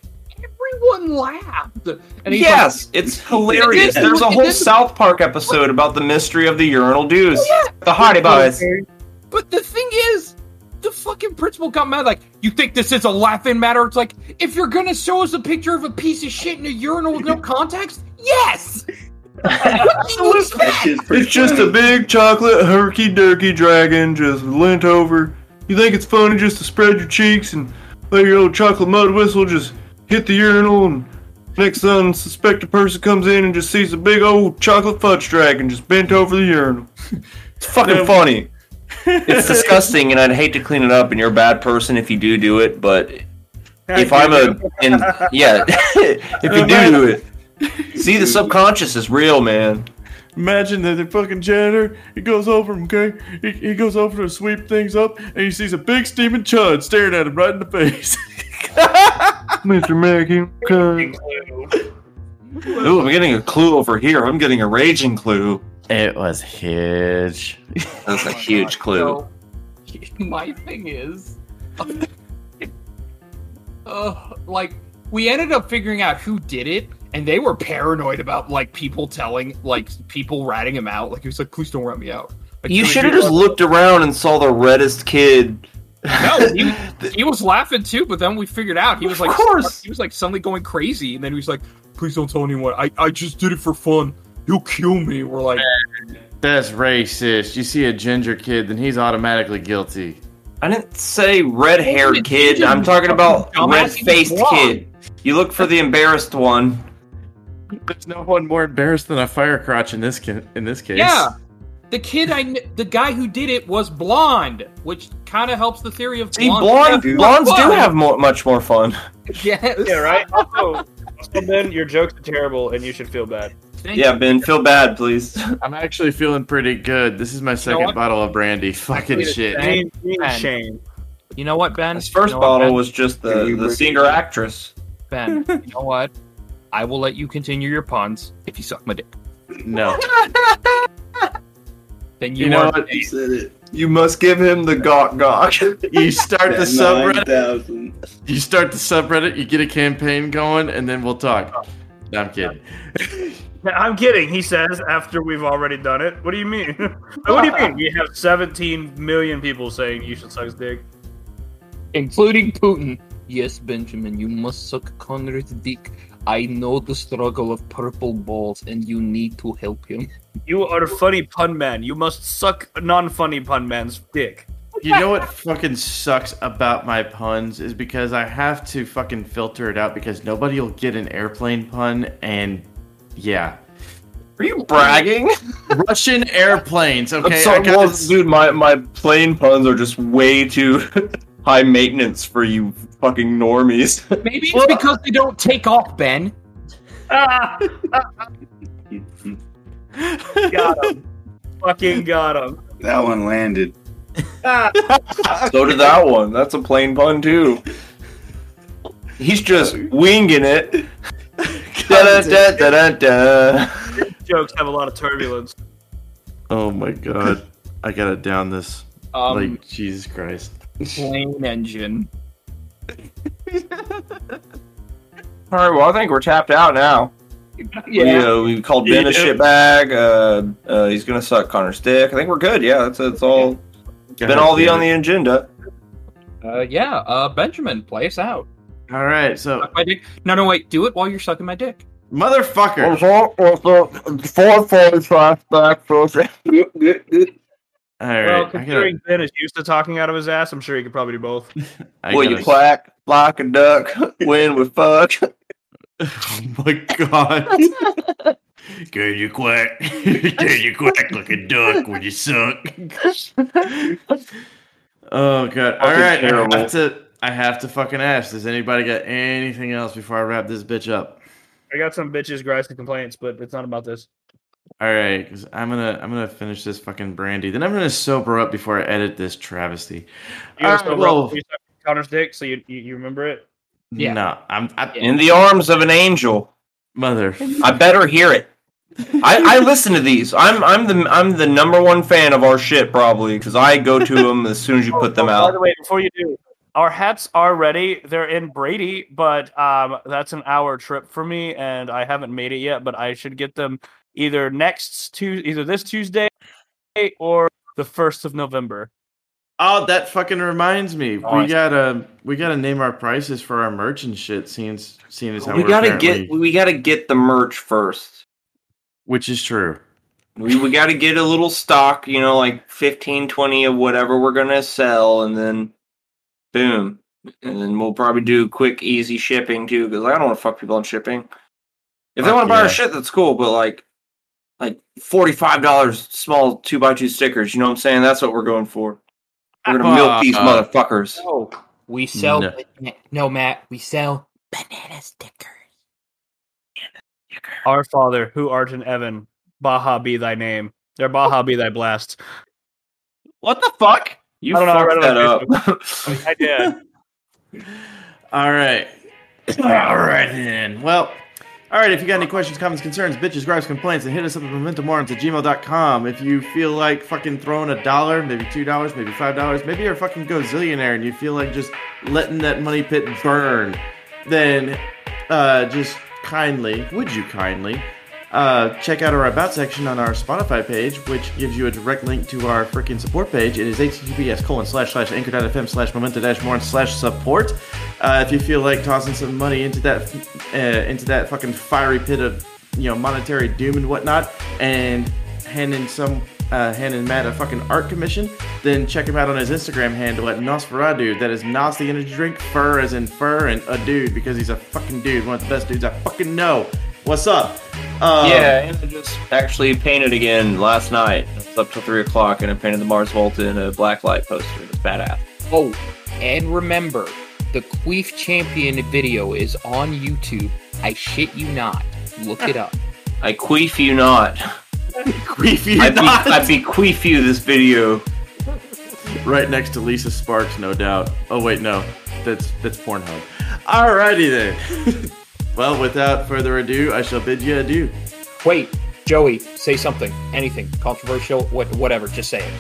everyone laughed. And yes, it's hilarious. Then- There's a whole South Park episode about the mystery of the urinal dudes. The Hardy Boys. but the thing is, the fucking principal got mad. Like, you think this is a laughing matter? It's like, if you're gonna show us a picture of a piece of shit in a urinal with no context, yes. what do you expect? That shit's pretty It's just a big chocolate herky jerky dragon just lent over. You think it's funny just to spread your cheeks and let your old chocolate mud whistle just hit the urinal and next unsuspected person comes in and just sees a big old chocolate fudge dragon just bent over the urinal. It's fucking funny. It's disgusting and I'd hate to clean it up and you're a bad person if you do do it, but if I'm a and yeah, if you oh, do do it, see the subconscious is real, man. Imagine that the fucking janitor, he goes over, okay? He, he goes over to sweep things up, and he sees a big steaming chud staring at him right in the face. Mr. Mackey, Ooh, I'm getting a clue over here. I'm getting a raging clue. It was huge. That was a huge clue. So, my thing is, uh, like, we ended up figuring out who did it, and they were paranoid about like people telling, like, people ratting him out. Like, he was like, "Please don't rat me out." Like, You should have he- just looked around and saw the reddest kid. No, he, he was laughing too, but then we figured out he was like, Of course. he was like suddenly going crazy, and then he was like, "Please don't tell anyone. I, I just did it for fun. He'll kill me." We're like, That's racist. You see a ginger kid, then he's automatically guilty. I didn't say red-haired kid. you I'm talking about red-faced kid. You look for the embarrassed one. There's no one more embarrassed than a fire crotch in this ca- in this case. Yeah, the kid I, kn- the guy who did it was blonde, which kind of helps the theory of See, blonde. blonde, have blondes do have more, much more fun. Yes. Yeah, right. Also, also, Ben, your jokes are terrible, and you should feel bad. Thank Yeah, you. Ben, feel bad, please. I'm actually feeling pretty good. This is my second what? bottle of brandy. Fucking shit. Shame, Ben. shame. You know what, Ben? His first You know what, bottle Ben? was just the, the singer actress. Ben. You know what? I will let you continue your puns if you suck my dick. No. Then you, You know what? You said it. You must give him the gawk gawk. You start the subreddit. 9,000. You start the subreddit. You get a campaign going, and then we'll talk. No, I'm kidding. I'm kidding. He says after we've already done it. What do you mean? what do you mean? We have 17 million people saying you should suck his dick. including Putin. Yes, Benjamin, you must suck Conrad's dick. I know the struggle of purple balls, and you need to help him. You are a funny pun man. You must suck non-funny pun man's dick. You know what fucking sucks about my puns is because I have to fucking filter it out because nobody will get an airplane pun, and yeah, Are you bragging? Russian airplanes. Okay, So- I got well, this- dude, my, my plane puns are just way too high maintenance for you fucking normies. Maybe it's because they don't take off, Ben. got him. Fucking got him. That one landed. Ah. so did that one. That's a plane pun too. He's just winging it. Da, da, da, da, da. Jokes have a lot of turbulence. Oh my god, I gotta down this. Um, like Jesus Christ. plane engine. All right, well, I think we're tapped out now. We, uh, we called Ben a Yeah. shitbag. Uh, uh, he's gonna suck Connor's dick. I think we're good. Yeah, that's that's all. God Been all the on the agenda. Uh, yeah. Uh, Benjamin, play us out. All right, so Suck my dick. No, no, wait. Do it while you're sucking my dick. motherfucker. Four forward Well, right, I gotta, considering Ben is used to talking out of his ass, I'm sure he could probably do both. I Will you gotta- quack like a duck when we fuck? Oh my god. Can you quack? Can you quack like a duck when you suck? oh god. All Fucking right. I terrible. have to I have to fucking ask. Does anybody got anything else before I wrap this bitch up? I got some bitches, gripes, and complaints, but it's not about this. All right, because I'm gonna I'm gonna finish this fucking brandy. Then I'm gonna sober up before I edit this travesty. You All right, over well- you suck Connor's dick, so you, you you remember it. Yeah. No, I'm I, In the arms of an angel. mother. I better hear it. I, I listen to these. I'm I'm the I'm the number one fan of our shit probably because I go to them as soon as you put them Oh, By the way, before you do, our hats are ready. They're in Brady, but um, that's an hour trip for me, and I haven't made it yet. But I should get them either next Tuesday, either this Tuesday or the first of November. Oh, that fucking reminds me. We gotta we gotta name our prices for our merch and shit. Seeing as- seeing as how We we're gotta apparently- get we gotta get the merch first. which is true. We we gotta get a little stock, you know, like 15, 20 of whatever we're gonna sell, and then boom, and then we'll probably do quick, easy shipping too. Because I don't want to fuck people on shipping. If they want to buy yeah. our shit, that's cool. But like, like forty five dollars small two by two stickers. You know what I'm saying? That's what we're going for. We're gonna milk these Uh, motherfuckers. No, we sell. No. No. Matt, we sell banana stickers. Our Father, who art in heaven, Baha be thy name. Their Baha be thy blast. What the fuck? You I don't know, I fucked that up. I did. All right. All right then. Well, all right. If you got any questions, comments, concerns, bitches, gripes, complaints, then hit us up at mementomorons at gmail.com. If you feel like fucking throwing a dollar, maybe two dollars, maybe five dollars, maybe you're a fucking gazillionaire and you feel like just letting that money pit burn, then uh, just kindly, would you kindly, uh, check out our About section on our Spotify page, which gives you a direct link to our freaking support page. It is https colon slash slash anchor.fm slash memento dash more slash support. Uh, if you feel like tossing some money into that uh, into that fucking fiery pit of you know monetary doom and whatnot, and handing some uh, handing Matt a fucking art commission, then check him out on his Instagram handle at nosfuradude. That is Nos the energy drink, fur as in fur, and a dude because he's a fucking dude, one of the best dudes I fucking know. What's up? Um, yeah, and I just actually painted again last night. It's up till three o'clock, and I painted the Mars Volta in a black light poster. It's badass. Oh, and remember, the Queef Champion video is on YouTube. I shit you not. Look it up. I queef you not. Queefy I, be- not. I bequeath you this video. right next to Lisa Sparks, no doubt. Oh wait, no, that's that's Pornhub. Alrighty then. well, without further ado, I shall bid you adieu. Wait, Joey, say something. Anything controversial, what, whatever. Just say it.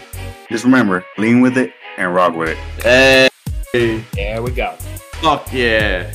Just remember, lean with it and rock with it. Hey. Hey, There we go. fuck yeah.